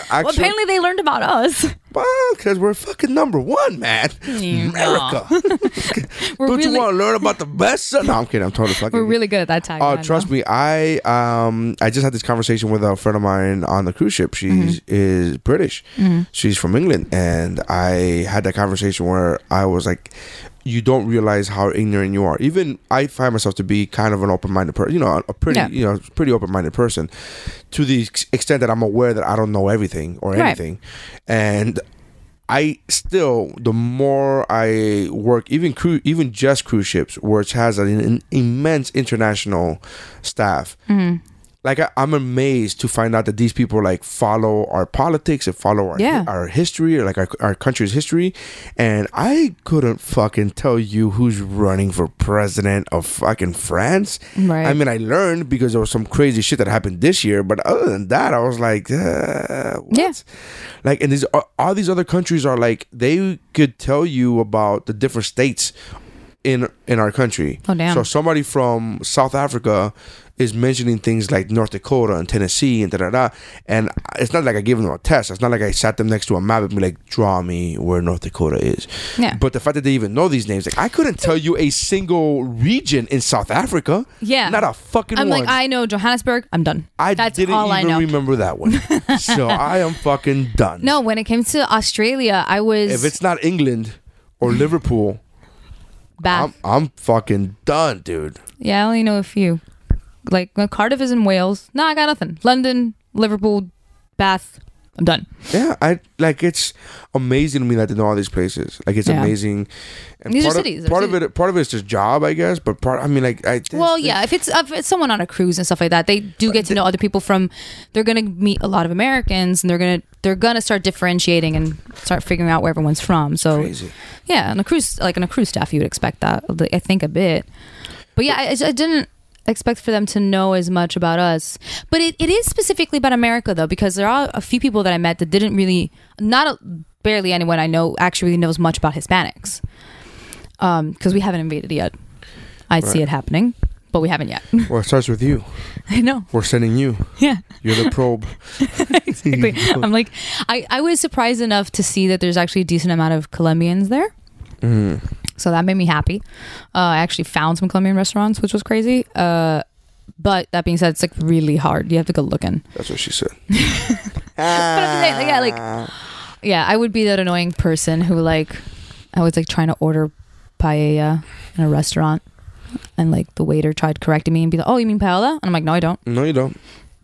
Like, Well, apparently they learned about us. Well, because we're fucking number one, man. America. Don't really, you want to learn about the best? No, I'm kidding. I'm totally fucking. we're really good at that tag. Oh, trust me. I um I just had this conversation with a friend of mine on the cruise ship. She's Mm-hmm. is British. She's from England, and I had that conversation where I was like, "You don't realize how ignorant you are." Even I find myself to be kind of an open-minded person. You know, a pretty Yeah. you know pretty open-minded person, to the ex- extent that I'm aware that I don't know everything or Right. anything, and. I still, the more I work, even crew, even just cruise ships, which has an, an immense international staff. Mm-hmm. Like I, I'm amazed to find out that these people like follow our politics and follow our Yeah. our history or like our, our country's history, and I couldn't fucking tell you who's running for president of fucking France. Right. I mean, I learned because there was some crazy shit that happened this year, but other than that, I was like, uh, what? Yeah. Like, and these all- all these other countries are like they could tell you about the different states in in our country. Oh, damn. So somebody from South Africa is mentioning things like North Dakota and Tennessee and da da da. And it's not like I gave them a test. It's not like I sat them next to a map and be like, draw me where North Dakota is. Yeah. But the fact that they even know these names, like I couldn't tell you a single region in South Africa. Yeah. Not a fucking I'm one. like, I know Johannesburg. I'm done. I That's didn't all I even know. remember that one. so I am fucking done. No, when it came to Australia, I was If it's not England or Liverpool, Bath. I'm I'm fucking done, dude. yeah, I only know a few. Like uh, Cardiff is in Wales. No, I got nothing. London, Liverpool, Bath. I'm done. Yeah, I like it's amazing to me that they know all these places. Like it's Yeah. amazing. And These are part cities, Of, part of it, part of it's just job, I guess. But part, I mean, like, I. Well, yeah, if it's if it's someone on a cruise and stuff like that, they do get to know other people from. They're gonna meet a lot of Americans, and they're gonna they're gonna start differentiating and start figuring out where everyone's from. So Crazy. yeah, on a cruise like on a cruise staff, you would expect that. I think a bit, but yeah, I, I didn't expect for them to know as much about us. But it, it is specifically about America though, because there are a few people that I met that didn't really, not a, barely anyone I know actually knows much about Hispanics, um, because we haven't invaded yet. I see it happening, but we haven't yet. Well, it starts with you. I know. We're sending you. Yeah. You're the probe. exactly. I'm like, I, I was surprised enough to see that there's actually a decent amount of Colombians there. So that made me happy. Uh, I actually found some Colombian restaurants, which was crazy. Uh, but that being said, it's like really hard. You have to go looking. That's what she said. But I'm saying, like, yeah, like, yeah, I would be that annoying person who like, I was like trying to order paella in a restaurant, and like the waiter tried correcting me and be like, "Oh, you mean paella?" And I'm like, "No, I don't. No, you don't.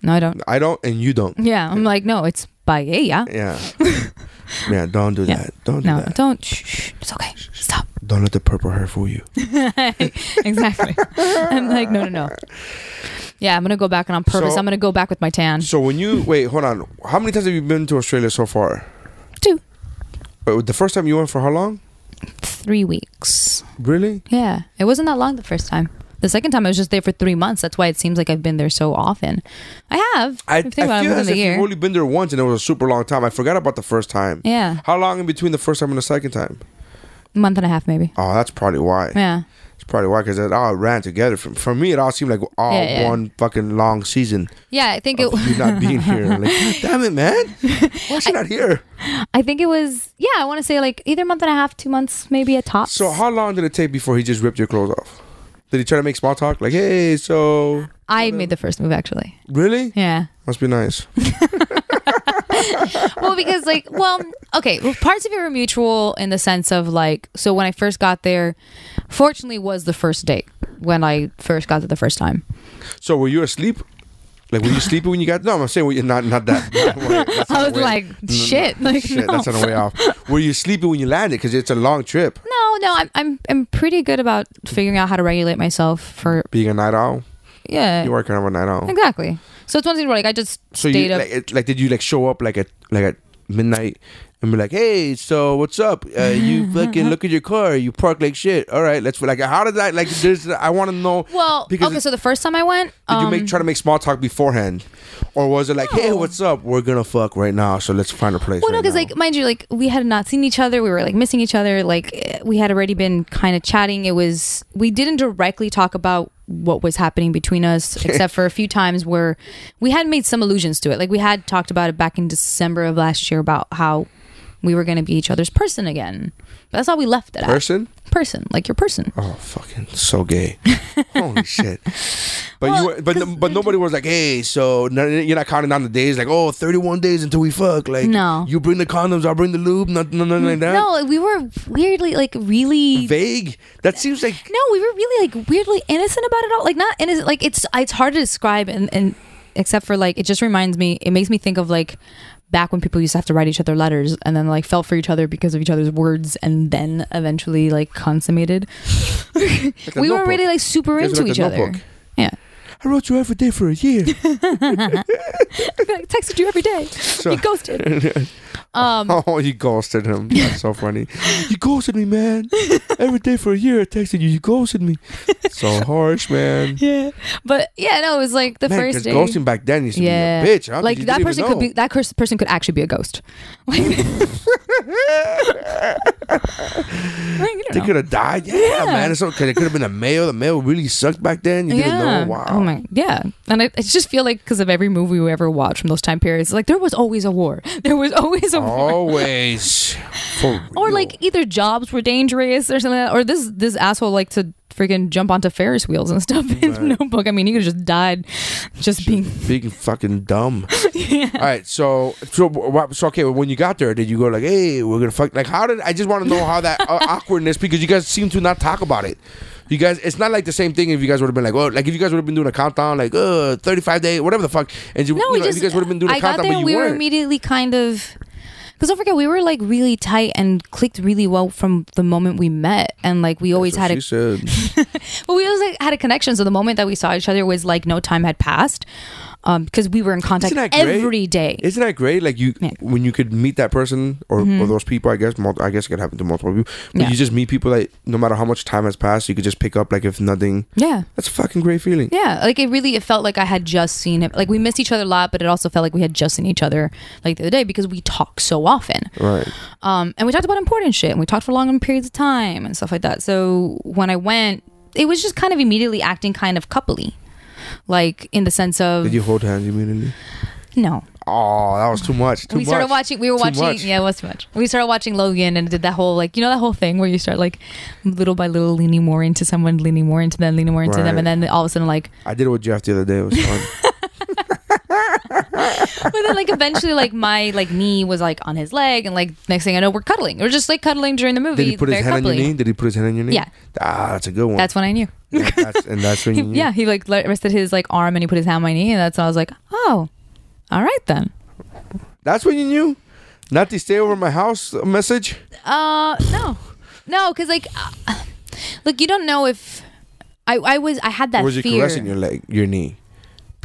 No, I don't." I don't, and you don't. Yeah, I'm like, "No, it's paella." Yeah. yeah. Yeah, don't do Yeah. that. Don't do No, that. don't. Shh, shh, it's okay. Stop. Don't let the purple hair fool you. exactly. I'm like, no, no, no. Yeah, I'm gonna go back and on purpose. So- I'm gonna go back with my tan. So when you wait, hold on. How many times have you been to Australia so far? Two, Wait, The first time you went for how long? three weeks. Really? Yeah, it wasn't that long the first time. The second time I was just there for three months. That's why it seems like I've been there so often. I have. I, I if you think about it, feel within as if you've only been there once and it was a super long time. I forgot about the first time. Yeah, How long in between the first time and the second time? month and a half maybe. Oh, that's probably why. Yeah, It's probably why because it all ran together. For, for me, it all seemed like all Yeah, yeah. one fucking long season yeah. I think it. you not being here. Like, God damn it, man! Why is she not here? I think it was. Yeah, I want to say like either month and a half, two months, maybe a top. So how long did it take before he just ripped your clothes off? Did he try to make small talk? Like, hey, so I made the first move actually. really? Yeah. Must be nice. well, because like, well, okay, well, parts of it were mutual in the sense of like, so when I first got there, fortunately, was the first date when I first got there the first time. So were you asleep? Like, were you sleeping when you got? No, I'm saying were you not not that. not- that's I was way- like, no, no, shit, like, shit. no. That's on the way off. Were you sleeping when you landed? Because it's a long trip. No, no, I'm I'm I'm pretty good about figuring out how to regulate myself for Being a night owl, yeah, you are kind of a night owl. exactly. So it's one thing where like I just So stayed you up. like, it, like did you like show up like at like at midnight and be like, hey, so what's up? Uh, you fucking look at your car, you park like shit. All right, let's like how did that like? There's I want to know. well, because okay, so the first time I went, Did you um, make try to make small talk beforehand, or was it like, hey, what's up? We're gonna fuck right now, so let's find a place. Well, no, because like, mind you, like we had not seen each other. We were like missing each other. Like eh, we had already been kind of chatting. It was we didn't directly talk about what was happening between us, except for a few times where we had made some allusions to it. Like we had talked about it back in December of last year about how we were going to be each other's person again. But that's all we left it Person? at. Person, like your person. Oh, fucking so gay. Holy shit. But you were, but but nobody was like, hey, so you're not counting down the days, like, oh, 31 days until we fuck. Like, No. you bring the condoms, I'll bring the lube, nothing, nothing like that. No, we were weirdly like really Vague. That seems like No, we were really like weirdly innocent about it all. Like not innocent. Like it's it's hard to describe, and and except for like it just reminds me. It makes me think of like back when people used to have to write each other letters and then like fell for each other because of each other's words and then eventually like consummated. a we were really like super into like each other. Yeah, I wrote you every day for a year. I texted you every day. you ghosted. Um, oh, you ghosted him. That's so funny. You ghosted me, man. Every day for a year, I texted you. You ghosted me. So harsh, man. yeah, but yeah, no, it was like the Man, first day. ghosting back then used to yeah, be a bitch. Like that person could be that person could actually be a ghost. Like, They could have died. Yeah, man. It's okay. It could have been a mail. The mail really sucked back then. You didn't know. Wow. Oh my, yeah. And I, I just feel like because of every movie we ever watched from those time periods, like there was always a war. There was always a war. Always. For Or like either jobs were dangerous or something, like that, or this this asshole like to freaking jump onto Ferris wheels and stuff in the notebook. I mean, he could have just died just being. being fucking dumb. Yeah. All right, so so what- so okay. When you got there, did you go like, "Hey, we're gonna fuck"? Like, how did I just want to know how that uh, awkwardness because you guys seem to not talk about it. You guys, it's not like the same thing if you guys would have been like, oh, like if you guys would have been doing a countdown, like, uh, 35 days, whatever the fuck, and you, No, you we know, if just. you guys would have been doing a I got countdown, there but and you we were weren't. immediately kind of. Because don't forget, we were like really tight and clicked really well from the moment we met, and like we always had a she. But we always like, had a connection. So the moment that we saw each other was like no time had passed, um, because we were in contact Isn't that great? every day. Isn't that great? Like you, Yeah. Mm-hmm. when you could meet that person or, or those people. I guess, mul- I guess it could happen to multiple people. But Yeah. you just meet people that no matter how much time has passed, you could just pick up. Like if nothing, yeah, that's a fucking great feeling. yeah. Like it really, it felt like I had just seen him. Like we missed each other a lot, but it also felt like we had just seen each other like the other day because we talk so often. Right. Um, and we talked about important shit and we talked for long periods of time and stuff like that. So when I went, it was just kind of immediately acting kind of coupley, like in the sense of Did you hold hands immediately? no. Oh, that was too much. Too we started watching. We were Too watching. much. Yeah, it was too much. We started watching Logan and did that whole like you know that whole thing where you start like little by little leaning more into someone, leaning more into them, leaning more into them, and then all of a sudden like, I did it with Jeff the other day. It was fun. but then like eventually like my like knee was like on his leg, and like next thing I know we're cuddling. We're just like cuddling during the movie. Did he put his hand on your knee? Did he put his hand on your knee? Yeah. Ah, that's a good one. That's when I knew. Yeah, that's, and that's when He, you knew. yeah, he like rested his like arm and he put his hand on my knee, and that's when I was like, oh, all right then. That's when you knew. Not the stay over my house message. Uh, no, no, because like, uh, look, you don't know if I I was I had that or was you fear. caressing your leg, your knee?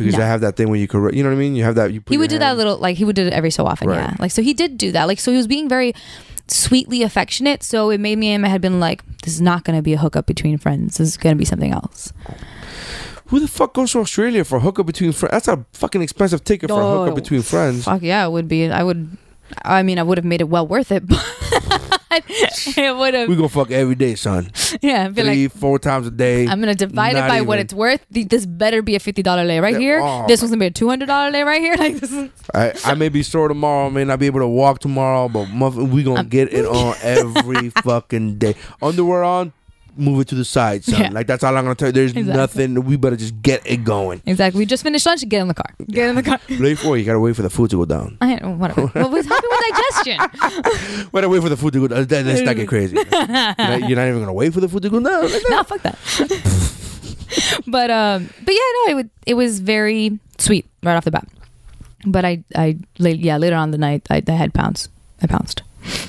Because. I have that thing where you caress. You know what I mean? You have that. You put he would do that little like he would do it every so often Right. yeah like so he did do that like so he was being very sweetly affectionate so it made me in my head been like this is not going to be a hookup between friends this is going to be something else Who the fuck goes to Australia for a hookup between friends? That's a fucking expensive ticket for a hookup between friends. fuck yeah it would be i would i mean i would have made it well worth it but it would have We gonna fuck every day, son. yeah be Three, like four times a day. I'm gonna divide it by what it's worth. This better be a fifty dollar lay right here. oh. This one's gonna be a two hundred dollar lay right here. Like this is I, I may be sore tomorrow, I may not be able to walk tomorrow, but mother, we gonna Um, get it on every fucking day. Underwear on, move it to the side, son. Yeah. Like that's all I'm gonna tell you. There's Exactly. nothing. We better just get it going. exactly. We just finished lunch. Get in the car. Get in the car. Late for you gotta wait for the food to go down. I don't whatever. What was happening with digestion? Wait, wait for the food to go down. Then Let's not get crazy. You're not, you're not even gonna wait for the food to go down. Like no, fuck that. but um, but yeah, no, it would it was very sweet right off the bat. But I I yeah later on the night I, I had pounced. I pounced.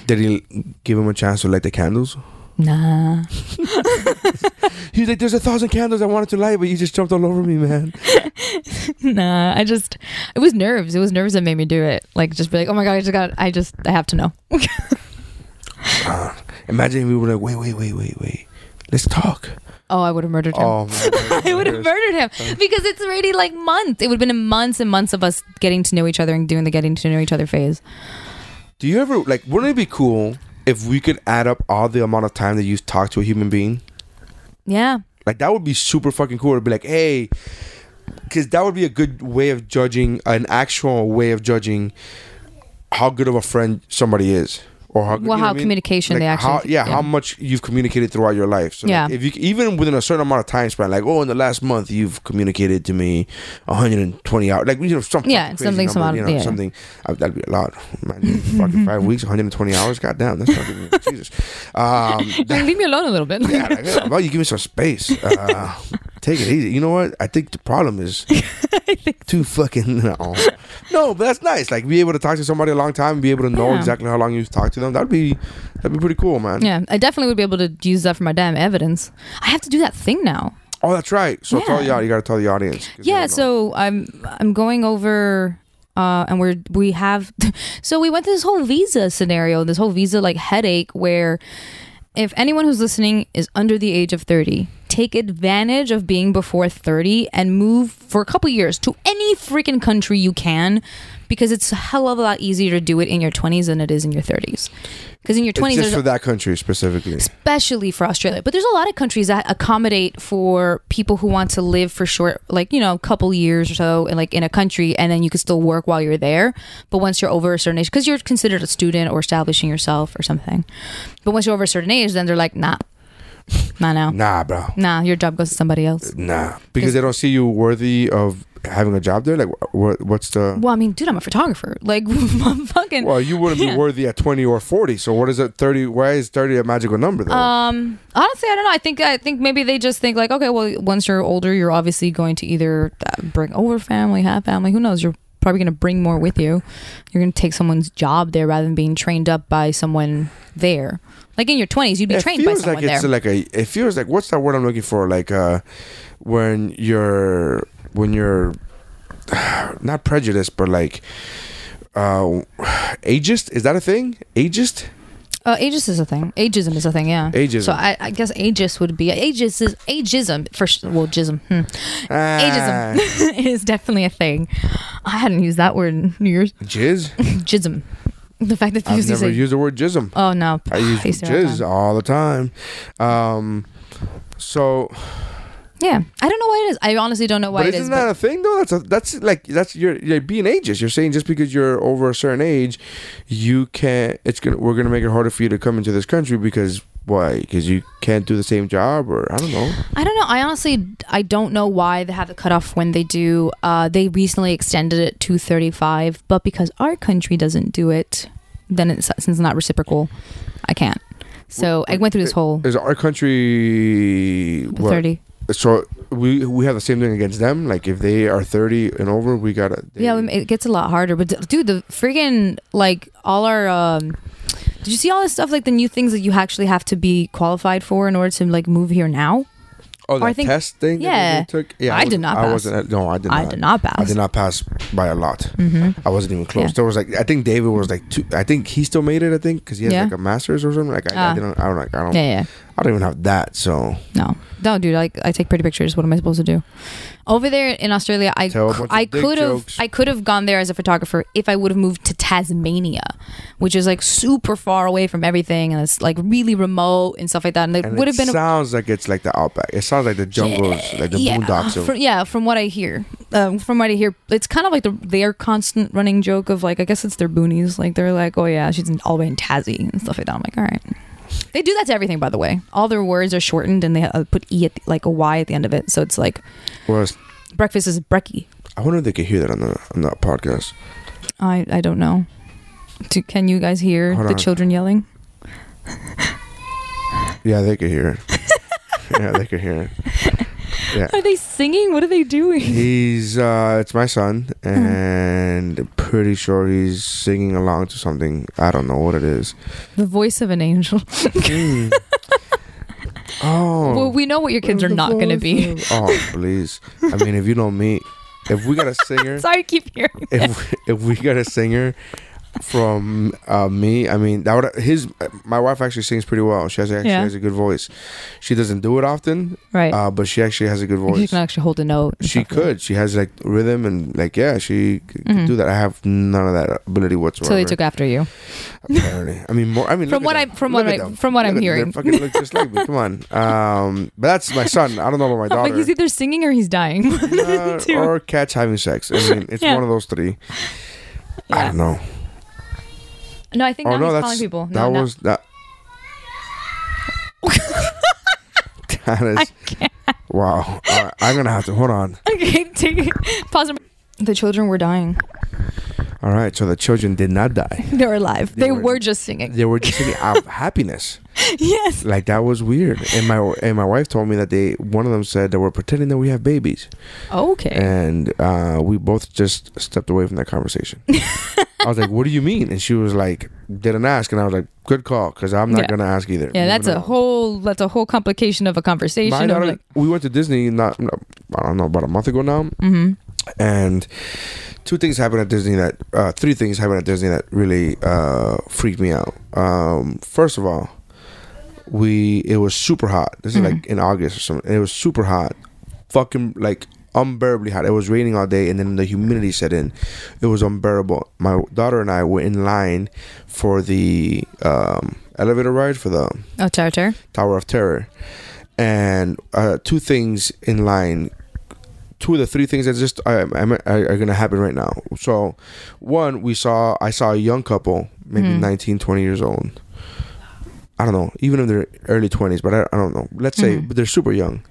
Did he give him a chance to light the candles? Nah. He's like, "There's a thousand candles I wanted to light, but you just jumped all over me, man." nah. I just it was nerves. It was nerves that made me do it. Like just be like, oh my god, I just got. I just I have to know. Uh, imagine if we were like, "Wait, wait, wait, wait, wait. Let's talk." Oh, I would have murdered him. Oh, man. I would have murdered him because it's already like months. It would have been months and months of us getting to know each other and doing the getting to know each other phase. Do you ever like? Wouldn't it be cool if we could add up all the amount of time that you've talked to a human being? Yeah. Like that would be super fucking cool to be like, hey, because that would be a good way of judging an actual way of judging how good of a friend somebody is. Or how, Well, you know how what I mean? communication they how, actually- yeah, yeah. how much you've communicated throughout your life. So like, Yeah. if you even within a certain amount of time span, like oh, in the last month you've communicated to me 120 hours, like you know some Yeah, something, number, some you know yeah. something uh, that'd be a lot. Man, fucking five weeks, 120 hours, goddamn, that's even Jesus. Um, Like, leave me alone a little bit. yeah, like, yeah, well, you give me some space. Uh, take it easy. You know what? I think the problem is too fucking no. No, but that's nice. Like be able to talk to somebody a long time and be able to know Yeah. exactly how long you've talked to them. That'd be that'd be pretty cool, man. yeah, I definitely would be able to use that for my damn evidence. I have to do that thing now. Oh, that's right. So tell Yeah. you got to tell the audience. 'cause they Yeah, don't know. so I'm I'm going over uh and we're we have so we went through this whole visa scenario, this whole visa like headache where if anyone who's listening is under the age of 30, take advantage of being before 30 and move for a couple years to any freaking country you can because it's a hell of a lot easier to do it in your 20s than it is in your 30s. Because in your 20s it's just for that country specifically. especially for Australia. But there's a lot of countries that accommodate for people who want to live for short, like you know, a couple years or so, and like in a country, and then you can still work while you're there. But once you're over a certain age, because you're considered a student or establishing yourself or something. But once you're over a certain age, then they're like, nah, nah, now, Nah, bro. nah, your job goes to somebody else. Nah, because they don't see you worthy of having a job there. Like, what? What's the? Well, I mean, dude, I'm a photographer. Like, I'm fucking. Well, you wouldn't Yeah. be worthy at twenty or forty. So what is it? Thirty? Why is thirty a magical number though? Um, honestly, I don't know. I think I think maybe they just think like, okay, well, once you're older, you're obviously going to either uh, bring over family, have family. Who knows? You're probably going to bring more with you. You're going to take someone's job there rather than being trained up by someone there. Like in your 20s, you'd be it trained by someone like it's there. like a. It feels like what's that word I'm looking for? Like uh, when you're when you're not prejudiced, but like uh, ageist. Is that a thing? Ageist? uh, ageist is a thing. Ageism is a thing. Yeah. Ageism. So I, I guess ageist would be ageist is ageism for sh- well, jism. Hmm. Ah, Ageism is definitely a thing. I hadn't used that word in New years. Jizz. Jism. The fact that I've never used the word jism. oh no, I use used to all the jizz time. all the time. Um, so, Yeah, I don't know why it is. I honestly don't know why but it isn't is. that But a thing though? That's a, that's like that's you're, you're being ageist. You're saying just because you're over a certain age, you can't. It's gonna we're gonna make it harder for you to come into this country because why? Because you can't do the same job, or I don't know. I don't know. I honestly I don't know why they have the cutoff when they do. Uh, they recently extended it to 35, but because our country doesn't do it, then it's since it's not reciprocal, I can't. So I went through this whole Is our country what? 30. So we we have the same thing against them. Like if they are thirty and over, we gotta. they- Yeah, it gets a lot harder. But dude, the friggin' like all our um did you see all this stuff like the new things that you actually have to be qualified for in order to like move here now? Oh, Or I that think- test thing. that yeah. they took? yeah. I was- did not I pass. wasn't. No, I did not. I did not pass. I did not pass by a lot. Mm-hmm. I wasn't even close. Yeah. There was like I think David was like two. I think he still made it. I think because he has Yeah. like a master's or something. Like I, I Ah. didn't. I don't like. I don't. Yeah, yeah. I don't even have that. So No, no, dude. Like I take pretty pictures. What am I supposed to do? Over there in Australia, I a bunch I could have. I could have gone there as a photographer if I would have moved to Tasmania, which is like super far away from everything and it's like really remote and stuff like that. And it would have been a sounds like it's like the outback. It sounds like the jungles, like the yeah, boondocks. Of, from, yeah, from what I hear, um, from what I hear, it's kind of like the their constant running joke of like I guess it's their boonies. Like they're like, oh yeah, she's in, all the way in Tassie and stuff like that. I'm like, all right. They do that to everything, by the way. All their words are shortened and they uh, put e at the, like a y at the end of it, so it's like well, breakfast is brekkie. I wonder if they could hear that on the on that podcast. I I don't know. Do, can you guys hear Hold the on. children yelling? Yeah, they could hear it. yeah, they could hear it. Yeah. Are they singing? What are they doing? He's uh it's my son Hmm. and pretty sure he's singing along to something. I don't know what it is. The voice of an angel. Hmm. oh. well, we know what your kids are not going to be. Oh, please. I mean, if you know me, if we got a singer, Sorry, I keep hearing. if we, if we got a singer, from uh, me. I mean, that would his. My wife actually sings pretty well. She has actually Yeah. has a good voice. She doesn't do it often, Right. uh, but she actually has a good voice. She can actually hold a note. She stuff like could. She has like rhythm and like yeah, she could Mhm. do that. I have none of that ability whatsoever. So they took after you. apparently. I mean, more. I mean, From what I'm- from what I- them. from what I'm them. hearing. They fucking look just like me. Come on. Um, but that's my son. I don't know about my daughter. like he's either singing or he's dying. Uh, or cats having sex. I mean, it's Yeah. one of those three. I don't know. No, I think Oh now no, he's that's calling people. No, that no. was that. that is wow. All right, I'm gonna have to hold on. Okay, take it. Pause. The children were dying. All right, so the children did not die. They were alive. They They, were- were, just singing. They were just singing out of happiness. yes. Like that was weird. And my and my wife told me that they one of them said that we're pretending that we have babies, Okay. and uh, we both just stepped away from that conversation. I was like, "What do you mean?" And she was like, "Didn't ask," and I was like, "Good call," because I'm not Yeah. gonna ask either. yeah, that's Moving a on. whole that's a whole complication of a conversation. Of like, we went to Disney not I don't know about a month ago now, mm-hmm. and two things happened at Disney that uh, three things happened at Disney that really uh, freaked me out. Um, first of all, we it was super hot. This is like in August or something. It was super hot, fucking like unbearably hot. It was raining all day, and then the humidity set in. It was unbearable. My daughter and I were in line for the um, elevator ride for the oh, Tartar. Tower of Terror, and uh, two things in line. Two of the three things that just I, I, are, are gonna happen right now. So, one we saw I saw a young couple, maybe nineteen, twenty 19, 20 years old. I don't know, even in their early 20s, but I, I don't know. Let's say Mhm. but they're super young,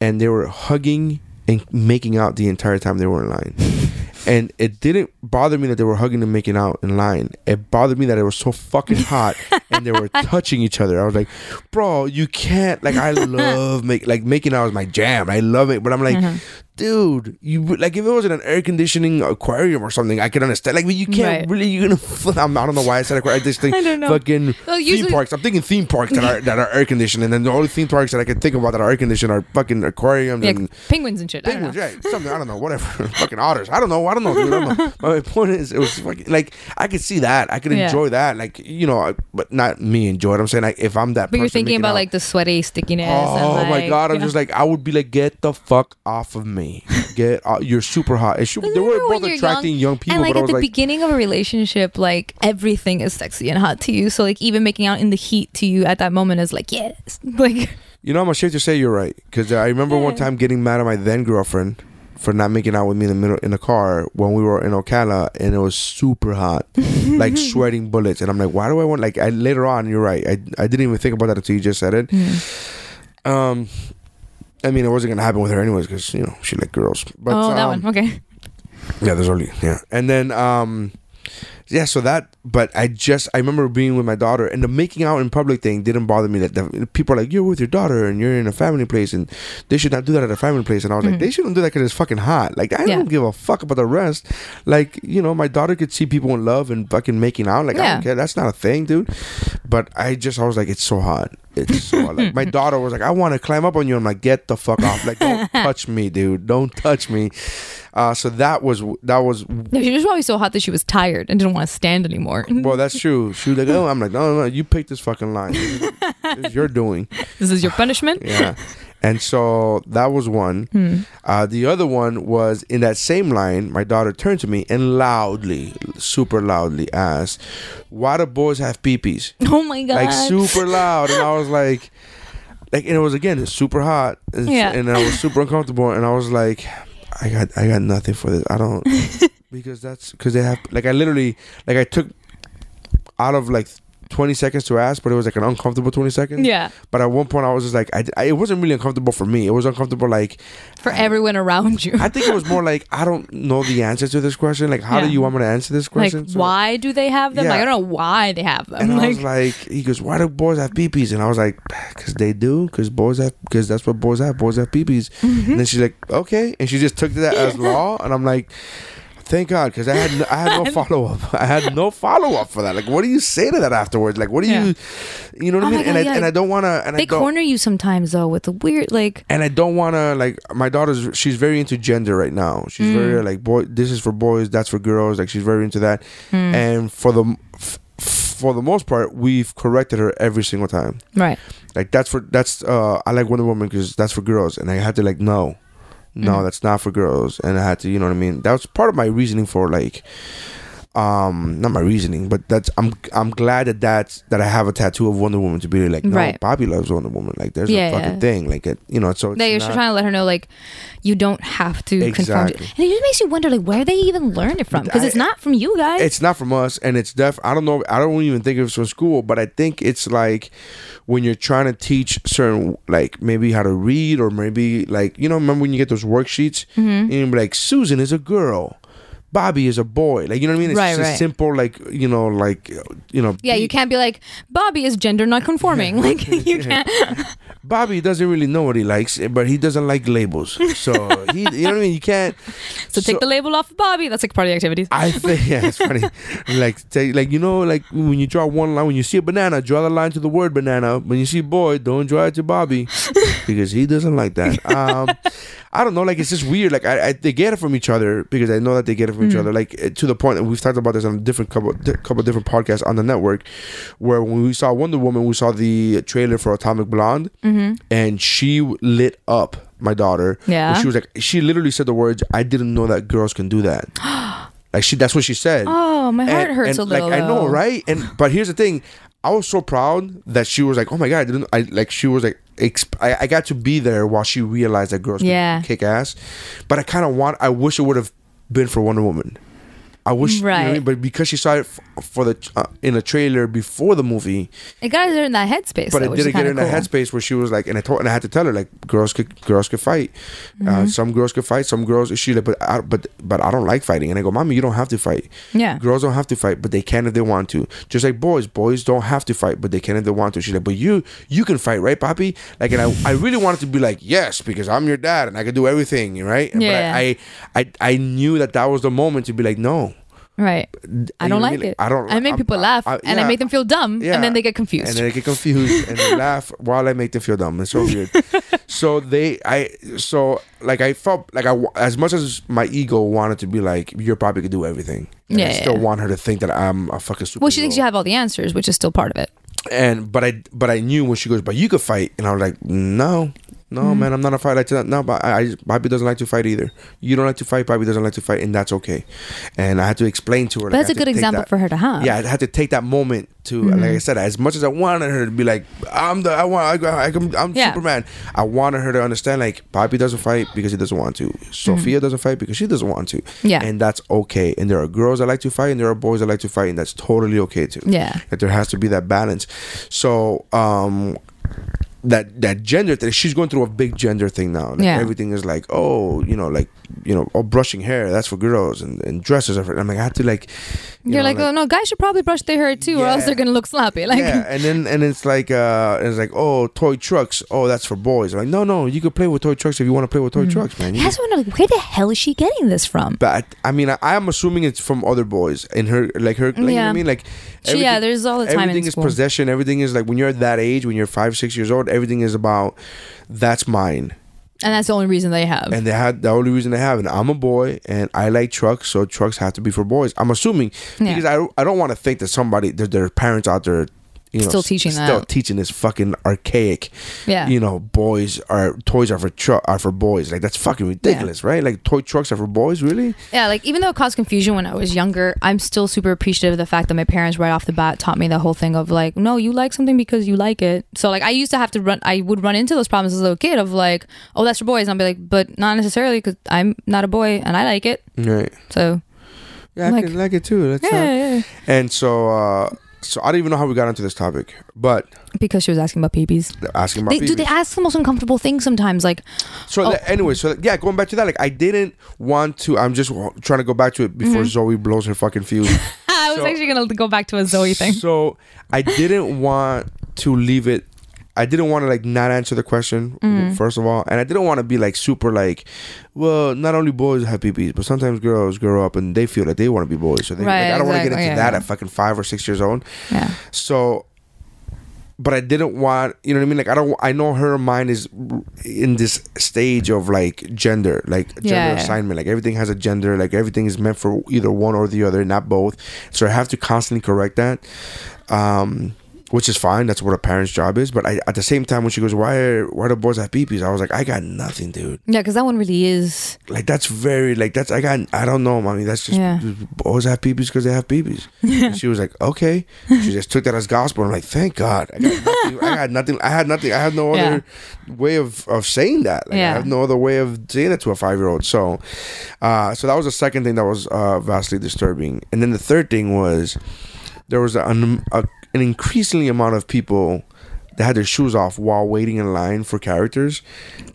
and they were hugging and making out the entire time they were in line. And it didn't bother me that they were hugging and making out in line. It bothered me that it was so fucking hot and they were touching each other. I was like, bro, you can't. Like, I love make like making out is my jam. I love it, but I'm like, Mhm. dude, you like if it was in an air conditioning aquarium or something, I could understand. Like, but you can't Right. really. You're gonna. I'm, I don't know why I said aquarium. I just think I don't know. fucking Well, theme parks. I'm thinking theme parks that are that are air conditioned, and then the only theme parks that I can think about that are air conditioned are fucking aquariums Yeah, and penguins and shit. I don't penguins, know. yeah, something I don't know, whatever, fucking otters. I don't know, I don't know, dude. I don't know. My point is, it was fucking like I could see that, I could Yeah. enjoy that, like you know, I- but not me enjoy it. I'm saying like if I'm that, But you're person thinking making about out- like the sweaty stickiness. Oh and, my like, god! I'm you know. just like I would be like, get the fuck off of me. Get you're super hot. It should, they were remember when both you're attracting young, people, and like but I at was the like, beginning of a relationship, like everything is sexy and hot to you. So like even making out in the heat to you at that moment is like yes, like you know, I'm ashamed to say you're right because I remember one time getting mad at my then girlfriend for not making out with me in the middle in the car when we were in Ocala and it was super hot, like sweating bullets. And I'm like, why do I want like? I later on, you're right. I I didn't even think about that until you just said it. Um, I mean, it wasn't gonna happen with her anyways because you know she liked girls. But oh that um, one okay. Yeah, there's only yeah, and then um, yeah. So that, but I just I remember being with my daughter, and the making out in public thing didn't bother me. That the, people are like, you're with your daughter, and you're in a family place, and they should not do that at a family place. And I was like, they shouldn't do that because it's fucking hot. Like I Mm-hmm. Yeah. don't give a fuck about the rest. Like you know, my daughter could see people in love and fucking making out. Like I Yeah. don't care. That's not a thing, dude. But I just I was like, it's so hot. It's so. Like my daughter was like, I want to climb up on you. I'm like, get the fuck off. Like don't touch me, dude. Don't touch me. Uh, so that was that was No, she was probably so hot that she was tired and didn't want to stand anymore. well, that's true. She was like, oh, I'm like, no, no, no, you picked this fucking line. This is, this is your doing. this is your punishment. Yeah. And so that was one. Hmm. Uh, the other one was in that same line, my daughter turned to me and loudly, super loudly asked, Why do boys have peepees? Oh my god! Like super loud. And I was like, like, and it was again super hot. And, Yeah. and I was super uncomfortable. And I was like, I got, I got nothing for this. I don't, because that's, because they have, like, I literally, like, I took out of like 20 seconds to ask, but it was like an uncomfortable 20 seconds. yeah, But at one point, I was just like, I, I- it wasn't really uncomfortable for me. It was uncomfortable, like, for everyone around you. I think it was more like, I don't know the answer to this question. Like, how Yeah. do you want me to answer this like question? So- why do they have them? Yeah. Like I don't know why they have them. And I like, was like, he goes, why do boys have peepees? And I was like, because they do, because boys have, because that's what boys have. Boys have peepees. Mm-hmm. And then she's like, okay, and she just took that as law. And I'm like, Thank God, because I had no, I had no follow up. I had no follow up for that. Like, what do you say to that afterwards? Like, what do Yeah. you, you know what Oh I mean? God, and I yeah. and I don't want to. And They I don't, corner you sometimes though with the weird like. and I don't want to like my daughter's. She's very into gender right now. She's very Mm. like boy. This is for boys. That's for girls. Like she's very into that. Mm. And for the f- for the most part, we've corrected her every single time. Right. Like that's for that's uh I like Wonder Woman because that's for girls, and I had to like no, no, Mm. that's not for girls, and I had to you know what I mean. That was part of my reasoning for like, um, not my reasoning, but that's I'm I'm glad that that's that I have a tattoo of Wonder Woman to be like no, Right. Bobby loves Wonder Woman. Like there's Yeah, a fucking yeah. thing like it, you know. So it's That you're not- trying to let her know like you don't have to conform. To, Exactly. and it just makes you wonder like where they even learned it from because it's I- not from you guys. it's not from us and it's def i don't know i don't even think it's from school but i think it's like when you're trying to teach certain like maybe how to read or maybe like you know remember when you get those worksheets Mm-hmm. and you're like susan is a girl bobby is a boy like you know what i mean it's Right, just a right. simple like you know like you know yeah, you can't be like Bobby is gender non conforming. like you can't. bobby doesn't really know what he likes but he doesn't like labels so he you know what i mean you can't So, take the label off of Bobby. That's like party activities. I think yeah, it's funny. like take like you know like when you draw one line when you see a banana, draw the line to the word banana. When you see boy, don't draw it to Bobby because he doesn't like that. Um, I don't know. Like it's just weird. Like I, I they get it from each other because I know that they get it from each other. Like eh, to the point, and we've talked about this on a different couple couple different podcasts on the network, where when we saw Wonder Woman, we saw the trailer for Atomic Blonde, and she lit up my daughter. Yeah. she was like, she literally said the words, "I didn't know that girls can do that." like she, that's what she said. Oh, my heart And- hurts and, a little. Like I know, right? And but here's the thing, I was so proud that she was like, "Oh my god!" I didn't. I like she was like, exp- I, I got to be there while she realized that girls Yeah. can kick ass. But I kind of want. I wish it would have been for Wonder Woman. I wish, you know I Right. mean? but because she saw it f- for the uh, in a trailer before the movie, It got her in that headspace. but though, it didn't get her in kinda that headspace where she was like, and I told, and I had to tell her like, girls could, girls could fight. Mm-hmm. Uh, some girls could fight. Some girls, she like, but, I, but, but I don't like fighting. And I go, mommy, you don't have to fight. Yeah. girls don't have to fight, but they can if they want to. Just like boys, boys don't have to fight, but they can if they want to. She's like, but you, you can fight, right, Poppy? Like, and I, I really wanted to be like, yes, because I'm your dad and I can do everything, right? Yeah. But I, I, I, I knew that that was the moment to be like, no. Right. I don't I like mean? it. I don't- I make I'm- people I- laugh, I- and I make them feel dumb, Yeah. and then they get confused. And they get confused and they laugh while I make them feel dumb. It's so weird. so they, I, so like I felt like I, as much as my ego wanted to be like, you're probably could do everything. And I Yeah, still yeah. want her to think that I'm a fucking super. well, she thinks you have all the answers, which is still part of it. And but I, but I knew when she goes, but you could fight, and I was like, no. No Mm-hmm. man, I'm not a fighter. Like that. No, but I, I, Bobby doesn't like to fight either. You don't like to fight. Bobby doesn't like to fight, and that's okay. And I had to explain to her. But like, that's a good example that- for her to have. yeah, I had to take that moment to, Mm-hmm. like I said, as much as I wanted her to be like, I'm the, I want, I, I, I'm, I'm Yeah. Superman. I wanted her to understand, like, Bobby doesn't fight because he doesn't want to. Sophia doesn't fight because she doesn't want to. Mm-hmm. Yeah. and that's okay. And there are girls that like to fight, and there are boys that like to fight, and that's totally okay too. Yeah. that there has to be that balance. So, um. That that gender thing, she's going through a big gender thing now. Like Yeah. everything is like, oh, you know, like you know, oh, brushing hair, that's for girls, and, and dresses are for. I'm like, I have to like. you You're know, like, oh no, guys should probably brush their hair too, or else they're gonna look sloppy. Like, yeah, and then and it's like uh it's like oh toy trucks oh that's for boys I'm like no no you could play with toy trucks if you want to play with toy trucks man I You just wonder, like, where the hell is she getting this from? but I mean I, I'm assuming it's from other boys and her like her like, you know what Yeah. I mean like She- yeah, there's all the time in everything is school. possession everything is like when you're at that age when you're five six years old everything is about that's mine And that's the only reason they have. and they had the only reason they have it. I'm a boy and I like trucks, so trucks have to be for boys. I'm assuming Yeah. because I, I don't want to think that somebody that there are parents out there, you know, Still s- teaching still that. teaching this fucking archaic. Yeah. you know, boys are toys are for tru- are for boys. Like that's fucking ridiculous, right? Like toy trucks are for boys, really? Yeah, like even though it caused confusion when I was younger, I'm still super appreciative of the fact that my parents right off the bat taught me the whole thing of like, no, you like something because you like it. So like I used to have to run, I would run into those problems as a little kid of like, oh, that's for boys, and I'll be like, but not necessarily because I'm not a boy and I like it. Right. So Yeah, I Like- can like it too. That's yeah, not- yeah, yeah. And so, uh so I don't even know how we got into this topic, but because she was asking about peepees. asking about They, do they ask the most uncomfortable things sometimes? Like, So Oh. that- anyway, so yeah, going back to that, like I didn't want to. I'm just trying to go back to it before mm-hmm. Zoe blows her fucking fuse. I was So- actually gonna go back to a Zoe thing. So I didn't want to leave it I didn't want to like not answer the question Mm. first of all, and I didn't want to be like super like, well, not only boys have PPs, but sometimes girls grow up and they feel like they want to be boys. So they, Right, like, I don't want to get into yeah, that yeah. at fucking five or six years old. Yeah. So, but I didn't want, you know what I mean? Like I don't, I know her mind is in this stage of like gender, like gender yeah. assignment. Like everything has a gender. Like everything is meant for either one or the other, not both. So I have to constantly correct that. Um, which is fine. That's what a parent's job is. But I, at the same time, when she goes, "Why are why do boys have peepees?" I was like, "I got nothing, dude. Yeah, because that one really is. Like that's very like that's I got I don't know, mommy. That's just Yeah. boys have peepees because they have peepees." And she was like, "Okay." She just took that as gospel. I'm like, "Thank God." I got nothing. I had nothing. I had nothing. I had no Yeah. other way of of saying that. Like, Yeah. I have no other way of saying it to a five year old. So, uh, so that was the second thing that was uh, vastly disturbing. And then the third thing was there was a, an increasingly amount of people that had their shoes off while waiting in line for characters.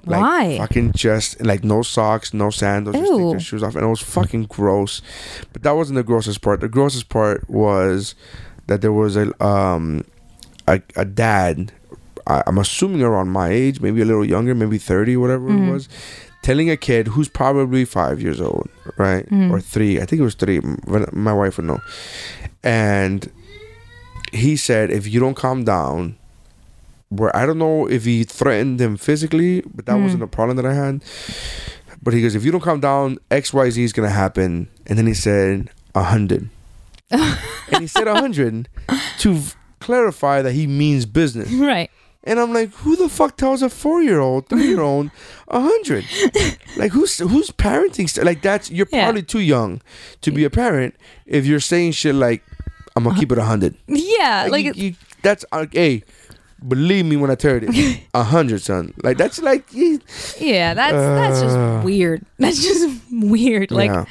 Like Why? Fucking just like no socks, no sandals, just take Ew. their shoes off, and it was fucking gross. But that wasn't the grossest part. The grossest part was that there was a um a, a dad. I, I'm assuming around my age, maybe a little younger, maybe thirty, whatever Mm-hmm. it was, telling a kid who's probably five years old, right, Mm-hmm. or three. I think it was three. My wife would know. And he said, if you don't calm down, where I don't know if he threatened him physically, but that wasn't hmm. a problem that I had. But he goes, if you don't calm down, X Y Z is gonna happen. And then he said a hundred, and he said a hundred to v- clarify that he means business. Right. And I'm like, who the fuck tells a four year old, three year old, a hundred? like who's who's parenting? st- Like that's you're Yeah. probably too young to be a parent if you're saying shit like, I'm gonna keep it a hundred. Yeah. Like, Like, you, you- that's uh, hey, believe me when I tell you this, a hundred, son. Like that's like yeah, that's that's Uh. just weird. That's just weird. Like, yeah.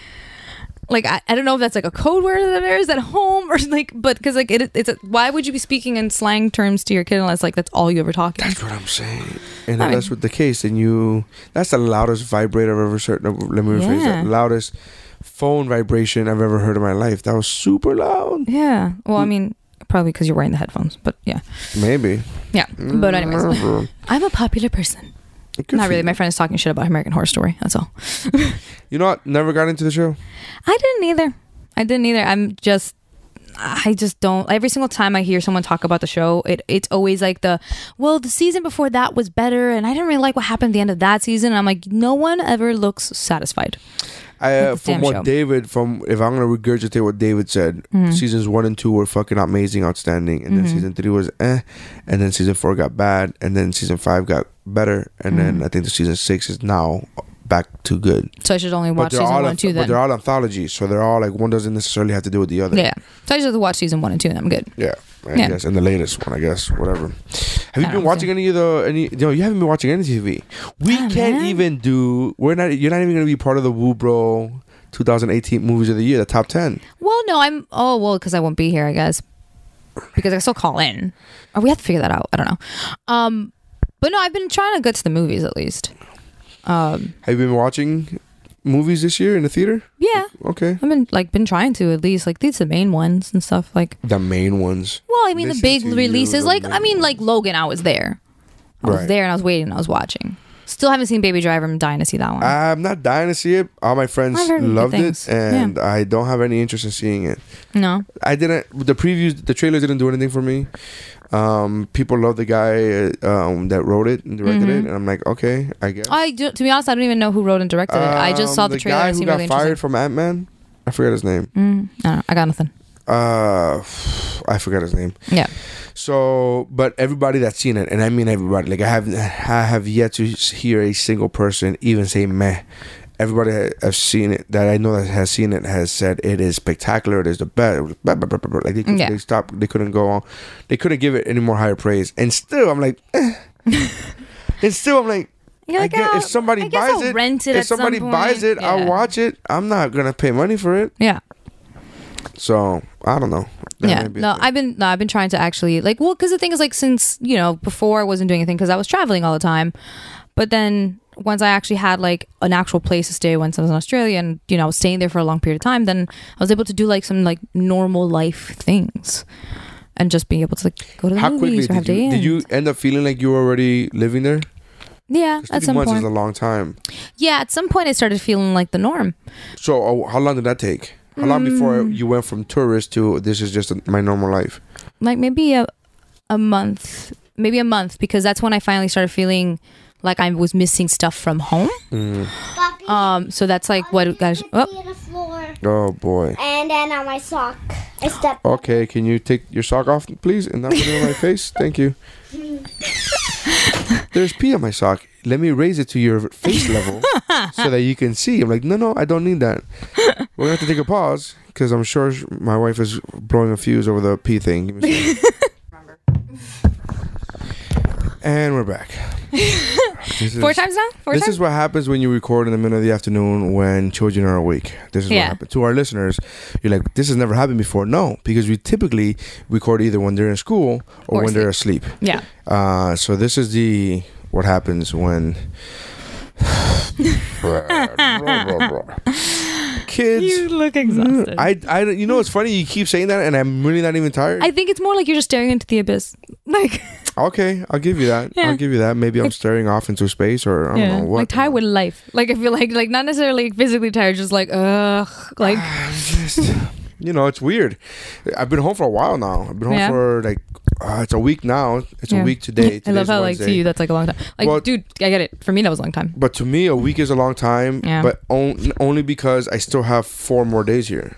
like I, I don't know if that's like a code word that there is at home or like, but because like it, it's a, why would you be speaking in slang terms to your kid unless like that's all you ever talk? That's what I'm saying. And I if that's what the case, and you that's the loudest vibrator I've ever heard. Let me rephrase Yeah. that. Loudest phone vibration I've ever heard in my life. That was super loud. Yeah. Well, I mean, probably because you're wearing the headphones, but yeah, Maybe. yeah. But anyways, Mm, I'm a popular person. Good Not for really. you. My friend is talking shit about American Horror Story. That's all. You know what? Never got into the show. I didn't either. I didn't either. I'm just I just don't every single time I hear someone talk about the show, it it's always like the well, the season before that was better and I didn't really like what happened at the end of that season. And I'm like, no one ever looks satisfied. I, uh, from what show. David, from if I'm gonna regurgitate what David said, Mm-hmm. seasons one and two were fucking amazing, outstanding, and then season three was eh, and then season four got bad, and then season five got better, and Mm-hmm. then I think the season six is now back to good. So I should only watch season one and two but then. they're all anthologies, so they're all like one doesn't necessarily have to do with the other. yeah. So I just have to watch season one and two and I'm good. Yeah, I Yeah. guess, and the latest one, I guess, whatever. Have you been watching any of the any? No, you haven't been watching any TV. We Oh, can't man. even do. We're not. You're not even gonna be part of the Woo Bro 2018 movies of the year, the top ten. Well, no, I'm oh well, because I won't be here, I guess. Because I still call in. Or we have to figure that out. I don't know. Um but no, I've been trying to get to the movies at least. Um Have you been watching movies this year in the theater? yeah. Okay, I've been like been trying to at least like these the main ones and stuff like the main ones. well I mean Listen the big releases like I mean like Logan I was there I was there and I was waiting and I was watching still haven't seen Baby Driver I'm dying to see that one I'm not dying to see it. All my friends I've heard good loved it, and I don't have any interest in seeing it. no I didn't. The previews, the trailers didn't do anything for me. Um, people love the guy uh, um, that wrote it and directed it, and I'm like, okay, I guess. Mm-hmm. I do, to be honest I don't even know who wrote and directed it I just saw Um, the, trailer guy who got really fired from Ant Man. I forget his name. mm, I, don't know, I got nothing Uh, I forgot his name. yeah So, but everybody that's seen it, and I mean everybody, like I have, I have yet to hear a single person even say meh. Everybody ha- have seen it that I know that has seen it has said it is spectacular. It is the best. Blah, blah, blah, blah, blah. Like they, could, Yeah. they stopped. They couldn't go on. They couldn't give it any more higher praise. And still, I'm like, eh. and still, I'm like. You're I like, get, "Oh, if somebody guess buys I'll it, rent it if at some somebody buys point." it, I'll watch it. I'm not gonna pay money for it. yeah So I don't know. That yeah may be a no i've been no i've been trying to actually like well because the thing is like since you know before i wasn't doing anything because i was traveling all the time but then once i actually had like an actual place to stay once i was in australia and you know i was staying there for a long period of time then i was able to do like some like normal life things and just being able to like go to the How quickly movies or have did you, day did you end up feeling like you were already living there? Yeah, at some months point. is a long time. yeah, at some point I started feeling like the norm. So uh, how long did that take? How long before Mm. you went from tourist to this is just my normal life? Like maybe a a month, maybe a month because that's when I finally started feeling like I was missing stuff from home. Papi, Um, so that's like what guys. Oh, on the floor. Oh boy. And then on my sock. I stepped. Okay, can you take your sock off, please, and not put it on my face? Thank you. There's pee on my sock. Let me raise it to your face level so that you can see. I'm like, no, no, I don't need that. We're gonna have to take a pause because I'm sure my wife is blowing a fuse over the pee thing. Give me a second. and we're back. This four is- times now. Four this times. is what happens when you record in the middle of the afternoon when children are awake. This is what happens. To our listeners, you're like, this has never happened before. No, because we typically record either when they're in school or, Or when they're asleep. yeah. Uh, so this is the what happens when kids. You look exhausted. I, I, you know, it's funny. You keep saying that, and I'm really not even tired. I think it's more like you're just staring into the abyss. Like, okay, I'll give you that. Yeah. I'll give you that. Maybe I'm staring off into space, or I don't yeah, know what. like tired with life. Like I feel like, like not necessarily physically tired, just like ugh, like just you know it's weird i've been home for a while now i've been home Yeah. for like uh, it's a week now it's Yeah. a week today I love how like to you that's like a long time. Like, Well- dude, I get it. For me, that was a long time. but to me a week is a long time Yeah. but on, only because i still have four more days here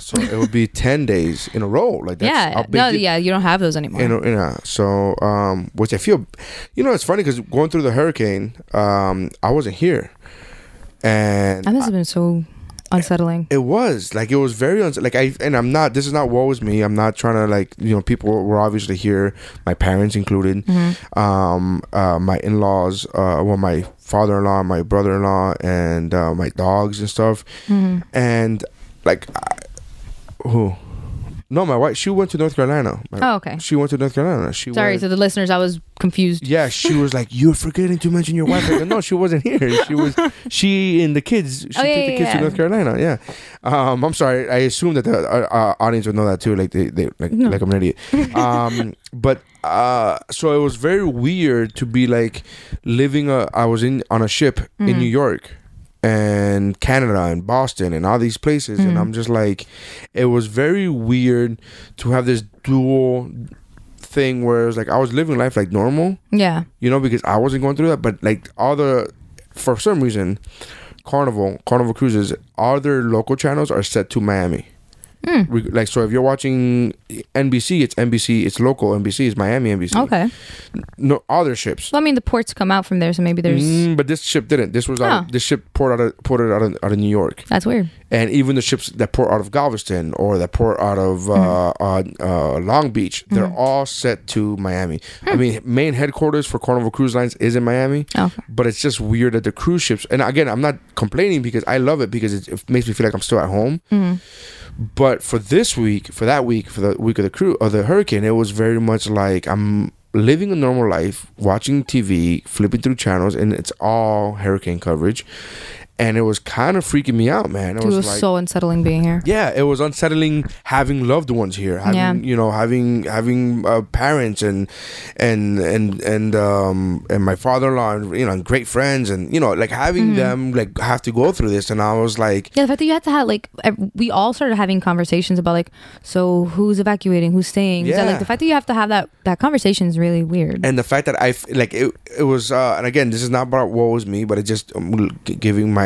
so it would be 10 days in a row like that's yeah, no, it- yeah, you don't have those anymore. you know, yeah. So, um, which I feel, you know, it's funny because going through the hurricane, um, I wasn't here, and that must have been so unsettling. It was like it was very uns- like I and I'm not. This is not woe is me. I'm not trying to like you know people were obviously here, my parents included, um, uh, my in laws, uh, well my father in law, my brother in law, and uh, my dogs and stuff, and like I, who. No, my wife. She went to North Carolina. My- Oh, okay. She went to North Carolina. She Sorry went, to the listeners, I was confused. yeah, she was like, "You're forgetting to mention your wife." Like, no, she wasn't here. She was she and the kids. She Oh, took yeah, the yeah, kids to. North Carolina. Yeah. Um, I'm sorry. I assume that the uh, uh, audience would know that too. Like they, they like, like I'm an idiot. Um, but uh, so it was very weird to be like living. A, I was in on a ship Mm-hmm. in New York. And Canada and Boston and all these places, Mm-hmm. and I'm just like, it was very weird to have this dual thing where it was like I was living life like normal, Yeah. you know, because I wasn't going through that. But like all the, for some reason, Carnival, Carnival Cruises, all their local channels are set to Miami. Re- Like so, if you're watching NBC, it's NBC. It's local NBC. It's Miami NBC. Okay. No other ships. Well, I mean, the ports come out from there, so maybe there's. Mm, but this ship didn't. This was out Oh. of, this ship poured out of ported out of, out of New York, That's weird. And even the ships that port out of Galveston or that port out of uh, uh, uh, Long Beach, they're all set to Miami. I mean, main headquarters for Carnival Cruise Lines is in Miami, Okay. but it's just weird that the cruise ships. And again, I'm not complaining because I love it because it, it makes me feel like I'm still at home. But for this week, for that week, for the week of the crew of the hurricane, it was very much like I'm living a normal life, watching TV, flipping through channels, and it's all hurricane coverage. And it was kind of freaking me out, man. It was, was like, so unsettling being here. yeah, it was unsettling having loved ones here, having Yeah. you know, having having uh, parents and and and and um and my father-in-law, and, you know, and great friends, and you know, like having Mm-hmm. them like have to go through this, and I was like, Yeah, the fact that you had to have like we all started having conversations about like so who's evacuating, who's staying. Yeah. Like the fact that you have to have that that conversation is really weird. and the fact that I like it, it was, uh, and again, this is not about what was me, but it just um, g- giving my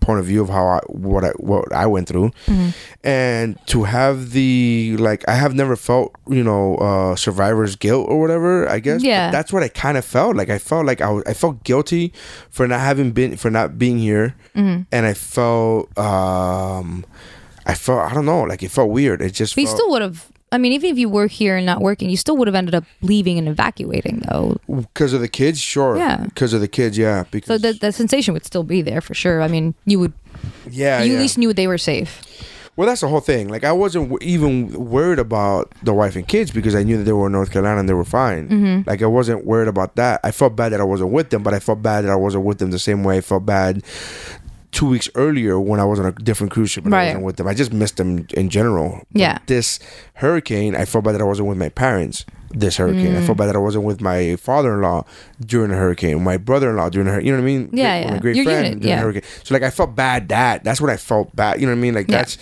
point of view of how I what I what I went through, Mm-hmm. and to have the like I have never felt you know uh, survivor's guilt or whatever. I guess but Yeah. that's what I kind of felt like. I felt like I was, I felt guilty for not having been for not being here, Mm-hmm. and I felt um I felt I don't know like it felt weird. It just but you felt, still would have. I mean, even if you were here and not working, you still would have ended up leaving and evacuating though. because of the kids, sure. Yeah. because of the kids, yeah. Because So the the sensation would still be there for sure. I mean, you would yeah, you yeah. at least knew they were safe. Well, that's the whole thing. Like, I wasn't w- even worried about the wife and kids because I knew that they were in North Carolina and they were fine. Mm-hmm. Like, I wasn't worried about that. I felt bad that I wasn't with them, but I felt bad that I wasn't with them the same way I felt bad two weeks earlier when I was on a different cruise ship and I wasn't with them. I just missed them in general. But Yeah. This hurricane, I felt bad that I wasn't with my parents. This hurricane, Mm. I felt bad that I wasn't with my father-in-law during the hurricane, my brother-in-law during the hurricane. You know what I mean? Yeah, yeah. My great Your friend unit, during yeah. the hurricane. So like I felt bad that that's what I felt bad. You know what I mean? Like Yeah. that's,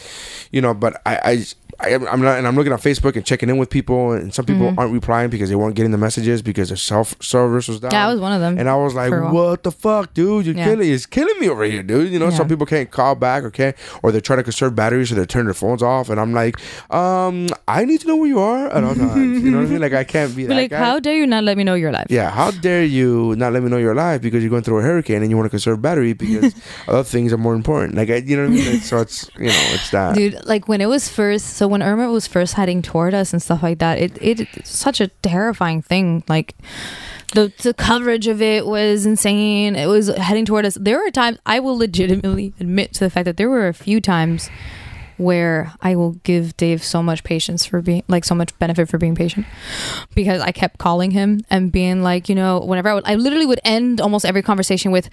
you know. But I, I, I am- I'm not, and I'm looking on Facebook and checking in with people, and some people Mm-hmm. aren't replying because they weren't getting the messages because their self service was down. Yeah, I was one of them And I was like, for a while. what the fuck, dude? You're Yeah. killing, it's killing me over here, dude. You know, some people can't call back or can't, or they're trying to conserve batteries, so they turn their phones off. And I'm like, um, I need to know where you are at all times. you know what I mean? Like I can't be like, guy. how dare you not let me know you're alive? Yeah, how dare you not let me know you're alive because you're going through a hurricane and you want to conserve battery because other things are more important. Like, I, you know what I mean? Like, so it's, you know, it's that. Dude, like when it was first, so when Irma was first heading toward us and stuff like that, it it it's such a terrifying thing. Like the the coverage of it was insane. It was heading toward us. There were times I will legitimately admit to the fact that there were a few times where I will give Dave so much patience for being like so much benefit for being patient because I kept calling him and being like, you know, whenever I would, I literally would end almost every conversation with,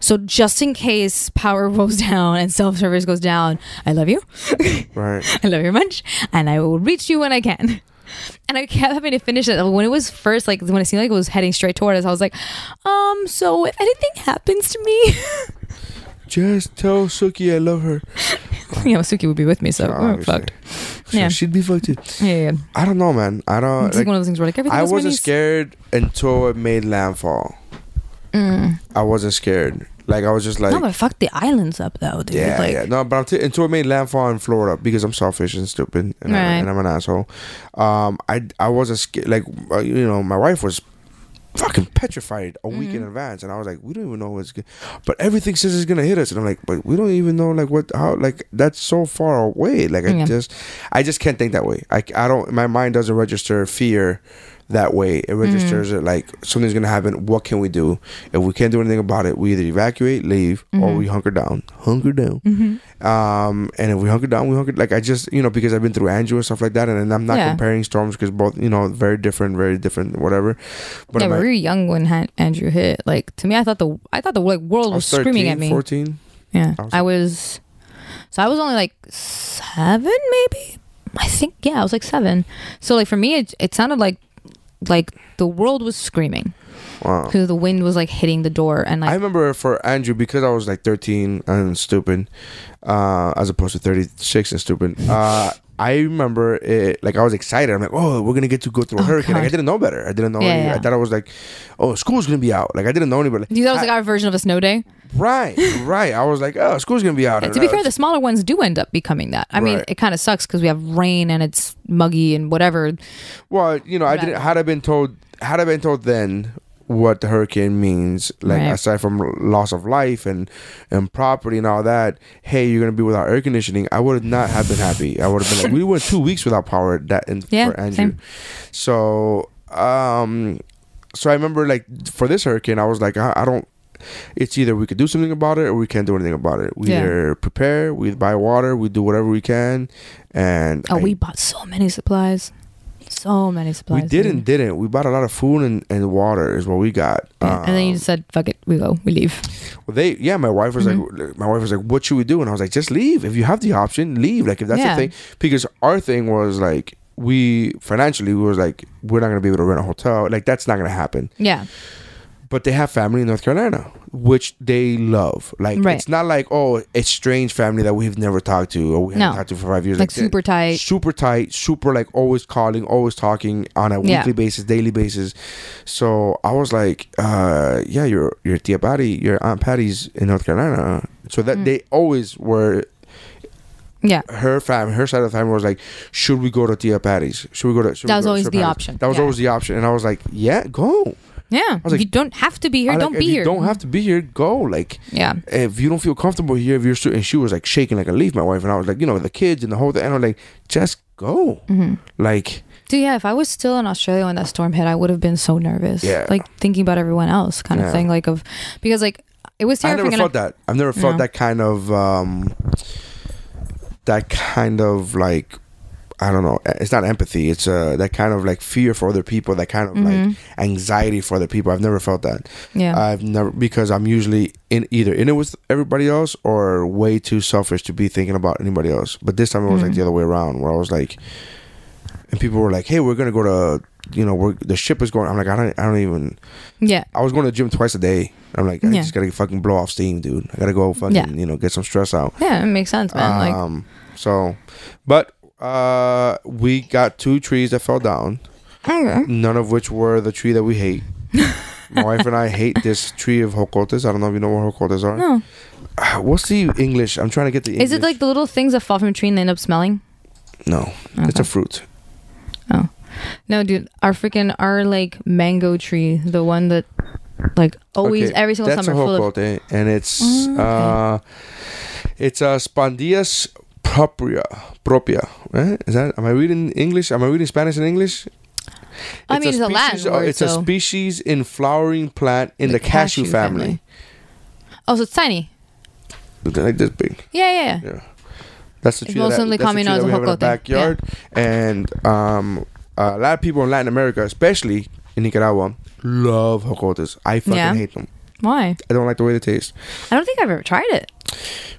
so just in case power goes down and self service goes down, I love you. Right. I love you very much, and I will reach you when I can. And I kept having to finish it. When it was first, like when it seemed like it was heading straight toward us, I was like, um, so if anything happens to me, Just tell Suki I love her. yeah, know, Suki would be with me, so we're Obviously. fucked. So Yeah. She'd be fucked too. Yeah, yeah. yeah. I don't know, man. I don't. It's like, like one of those things where like everything I wasn't money's- scared until it made landfall. Mm. I wasn't scared. Like I was just like, no, but fuck the islands up though, dude. yeah, like, yeah. No, but I'm t- until it made landfall in Florida because I'm selfish and stupid and, I, Right. and I'm an asshole. Um, I I wasn't scared. Like uh, you know, my wife was fucking petrified a week in Mm-hmm. advance, and I was like, we don't even know what's good. But everything says it's gonna hit us, and I'm like, but we don't even know like what how like that's so far away. Like I Yeah. just I just can't think that way. I I don't. My mind doesn't register fear that way. It registers Mm-hmm. it like something's gonna happen. What can we do? If we can't do anything about it, we either evacuate, leave, or Mm-hmm. we hunker down. Hunker down. Um, and if we hunker down, we hunker. Like I just you know because I've been through Andrew and stuff like that, and, and I'm not Yeah. comparing storms because both you know very different, very different, whatever. But yeah, we were young when Han- Andrew hit. Like to me, I thought the I thought the like world I was, was screaming at me. 14. Yeah, I was I was. So I was only like seven, maybe. I think yeah, I was like seven. So like for me, it it sounded like like the world was screaming Wow. because the wind was like hitting the door and like I remember for Andrew because I was like 13 and stupid, uh, as opposed to 36 and stupid. Uh, I remember it like I was excited. I'm like, oh, we're gonna get to go through a Oh, hurricane. Like, I didn't know better. I didn't know. Yeah, any, yeah. I thought I was like, oh, school's gonna be out. Like I didn't know anybody. that was like our version of a snow day. right, right. I was like, oh, school's gonna be out. Yeah, to be fair, the smaller ones do end up becoming that. I mean, it kind of sucks because we have rain and it's muggy and whatever. Well, you know, I didn't. Had I been told, had I been told then what the hurricane means, like Right. aside from loss of life and and property and all that, hey, you're gonna be without air conditioning. I would not have been happy. I would have been like, we went two weeks without power. That in, Yeah, for Andrew. same. So, um, so I remember like for this hurricane, I was like, I, I don't. It's either we could do something about it or we can't do anything about it. We Yeah. either prepare, we buy water, we do whatever we can, and Oh, I- we bought so many supplies, so many supplies. we didn't, dude. didn't. We bought a lot of food and, and water is what we got. Yeah, and then you Um, just said, "Fuck it, we go, we leave." well, they, yeah. My wife was Mm-hmm. like, my wife was like, "What should we do?" And I was like, "Just leave. If you have the option, leave. Like if that's Yeah. the thing." Because our thing was like, we financially we was like, we're not gonna be able to rent a hotel. Like that's not gonna happen. Yeah, But they have family in North Carolina, which they love. Like Right. it's not like oh, it's strange family that we've never talked to or we haven't No. talked to for five years. like they- super tight. super tight, super like always calling, always talking on a Yeah. weekly basis, daily basis. So I was like, uh, yeah, your your Tia Patty, your Aunt Patty's in North Carolina. So that Mm. they always were Yeah, her fam, her side of the family was like, should we go to Tia Patty's? Should we go to? should That was always the Patty's? option. That was Yeah. always the option, and I was like, yeah, go. Yeah. was like- you don't have to be here. I don't if be you here. Don't have to be here. Go. Like Yeah, if you don't feel comfortable here, if you're and she was like shaking like a leaf, my wife, and I was like, you know, the kids and the whole thing, and I'm like, just go. Mm-hmm. Like. Dude, yeah. If I was still in Australia when that storm hit, I would have been so nervous. Yeah. like thinking about everyone else, kind Yeah. of thing. Like of because like it was I terrifying. never and felt that. I've never felt No. that kind of um that kind of like I don't know. It's not empathy. It's uh that kind of like fear for other people. That kind of like anxiety for other people. I've never felt that. Mm-hmm. Yeah. I've never because I'm usually in either in it with everybody else or way too selfish to be thinking about anybody else. But this time it was like the other way around, where I was like, and people were like, "Hey, we're gonna go to." You know, we're, the ship is going. I'm like, I don't, I don't even. yeah. I was going to the gym twice a day. I'm like, I Yeah. just gotta fucking blow off steam, dude. I gotta go fucking, Yeah. you know, get some stress out. Yeah, it makes sense, man. Like, Um, so, but uh, we got two trees that fell down. okay. None of which were the tree that we hate. My wife and I hate this tree of jocotes. I don't know if you know what jocotes are. No. Ah, What's the English? I'm trying to get the. English. Is it like the little things that fall from a tree and they end up smelling? No, it's a fruit. Oh, no, dude. Our freaking our like mango tree, the one that like always Okay, every single that's summer a full of and it's Oh, uh, it's a Spondias propria. Propia. Right? Is that? Am I reading English? Am I reading Spanish and English? I mean, it's a Latin species- uh, word, It's a species in flowering plant in the, cashew, family. Oh, so it's tiny. Like this big. Yeah, yeah, yeah. Yeah. That's the It's tree that, mostly that's the tree that we have in jocote, backyard. And um, a lot of people in Latin America, especially in Nicaragua, love jocotes. I fucking Yeah. hate them. Why? I don't like the way they taste. I don't think I've ever tried it.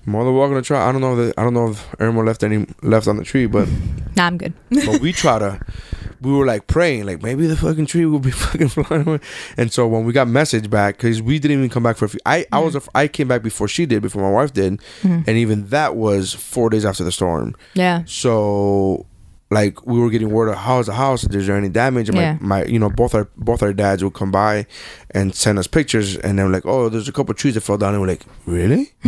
More than welcome to try. I don't know that I don't know if Irma left any left on the tree, but Nah, I'm good. but we try to. We were like praying, like maybe the fucking tree will be fucking flying away. And so when we got message back, because we didn't even come back for a few. I I was a, I came back before she did, before my wife did, mm-hmm. and even that was four days after the storm. yeah. So like we were getting word of how's the house? Is there any damage? And Yeah. my, my you know both our both our dads would come by and send us pictures, and they were like, oh, there's a couple trees that fell down, and we're like, really?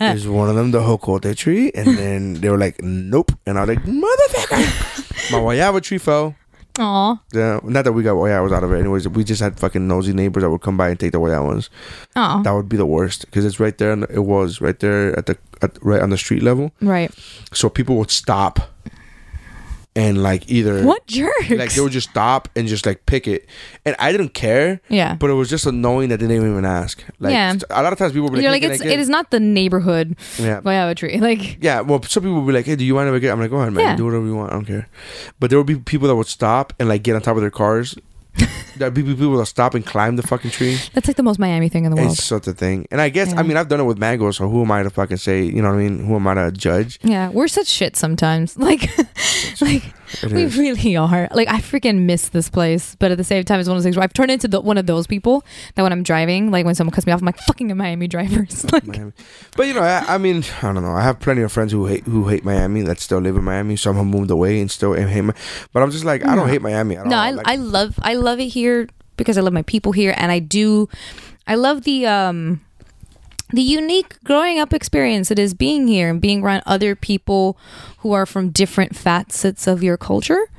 Is one of them the jocote tree? And then they were like, nope, and I was like, motherfucker, my guayaba tree fell. Aw. Yeah, not that we got guayabas out of it. Anyways, we just had fucking nosy neighbors that would come by and take the guayabas. Aw. That would be the worst because it's right there. The, it was right there at the at, right on the street level. Right. So people would stop and like either What jerks? like they would just stop and just like pick it, and I didn't care. Yeah. But it was just annoying that they didn't even ask. Like, Yeah. A lot of times people would be You're like, like, "Hey, it's it get-" is not the neighborhood Yeah. tree. Like Yeah, well, some people would be like, "Hey, do you want to get?" I'm like, "Go ahead, man. Yeah. Do whatever you want. I don't care." But there would be people that would stop and like get on top of their cars. There'd be people that stop and climb the fucking tree. that's like the most Miami thing in the world. It's such a thing. And I guess I mean I've done it with mangoes, so who am I to fucking say? You know what I mean? Who am I to judge? Yeah, we're such shit sometimes. Like, like It we is. really are. Like, I freaking miss this place, but at the same time, it's one of those things where I've turned into the, one of those people that when I'm driving, like when someone cuts me off, I'm like, "Fucking Miami drivers." like, Miami. But you know, I, I mean, I don't know. I have plenty of friends who hate who hate Miami that still live in Miami. Some have moved away and still hate. Mi- But I'm just like, I don't hate Miami no. I, Like, I love I love it here because I love my people here, and I do, I love the um, the unique growing up experience it is being here and being around other people who are from different facets of your culture.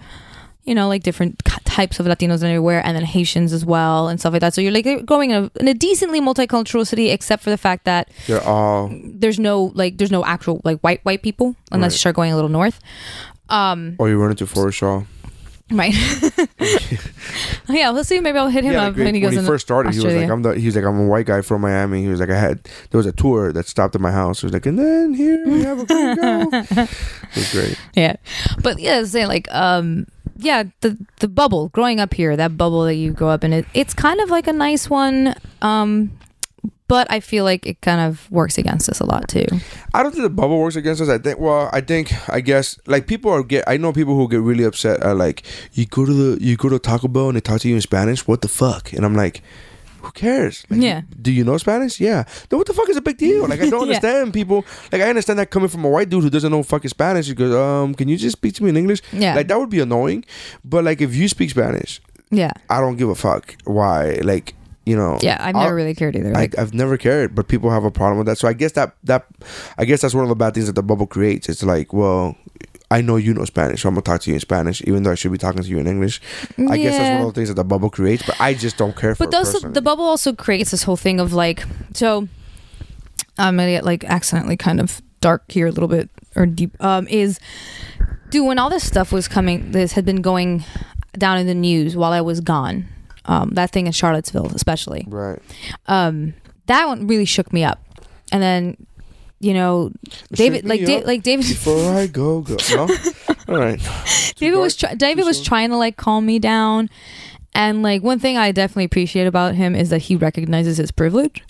You know, like different types of Latinos and everywhere, and then Haitians as well, and stuff like that. So you're like growing in a, in a decently multicultural city, except for the fact that they're all there's no like there's no actual like white white people unless Right. you start going a little north. Um, or you run into Forest Shaw. Right. yeah, let's see. Maybe I'll hit him Yeah, up like, when he goes when he first started, he was like, "I'm the." He was like, "I'm a white guy from Miami." He was like, "I had there was a tour that stopped at my house." He was like, "And then here we have a great go." It was great. yeah, but yeah, saying like, um, yeah, the the bubble growing up here, that bubble that you grow up in, it it's kind of like a nice one. Um, but I feel like it kind of works against us a lot too. I don't think the bubble works against us. I think. Well, I think. I guess like people are get. I know people who get really upset. Are like, you go to the you go to Taco Bell and they talk to you in Spanish. What the fuck? And I'm like. Who cares? Like, Yeah. Do you know Spanish? Yeah. Then what the fuck is a big deal? Like I don't Yeah. understand people. Like I understand that coming from a white dude who doesn't know fucking Spanish. He goes, um, can you just speak to me in English? Yeah. Like that would be annoying. But like if you speak Spanish, Yeah, I don't give a fuck. Why? Like you know. yeah, I've I'll- never really cared either. I, Like, I've never cared, but people have a problem with that. So I guess that that I guess that's one of the bad things that the bubble creates. It's like, well, I know you know Spanish, so I'm gonna talk to you in Spanish, even though I should be talking to you in English. I guess that's one of the things that the bubble creates, but I just don't care for but those the bubble also creates this whole thing of like so i'm gonna get like accidentally kind of dark here a little bit or deep um is dude when all this stuff was coming this had been going down in the news while i was gone um that thing in charlottesville especially right. um that one really shook me up and then you know, David, like da- like David, Before I go, go. No? All right. David was try- David was trying to like calm me down, and like one thing I definitely appreciate about him is that he recognizes his privilege,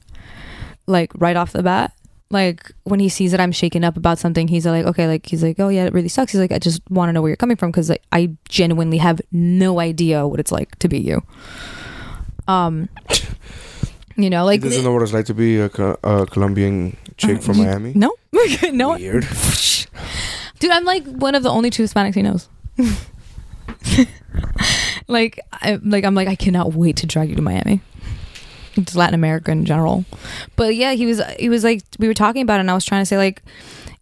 like right off the bat. Like when he sees that I'm shaken up about something, he's like, okay, like he's like, oh yeah, it really sucks. He's like, I just want to know where you're coming from because like I genuinely have no idea what it's like to be you. Um, you know, like He doesn't know what it's like to be a, a Colombian chick from you- Miami. No, no, Weird. dude. I'm like one of the only two Hispanics he knows. like, I, like I'm like I cannot wait to drag you to Miami. Latin America in general, but yeah, he was he was like we were talking about it, and I was trying to say like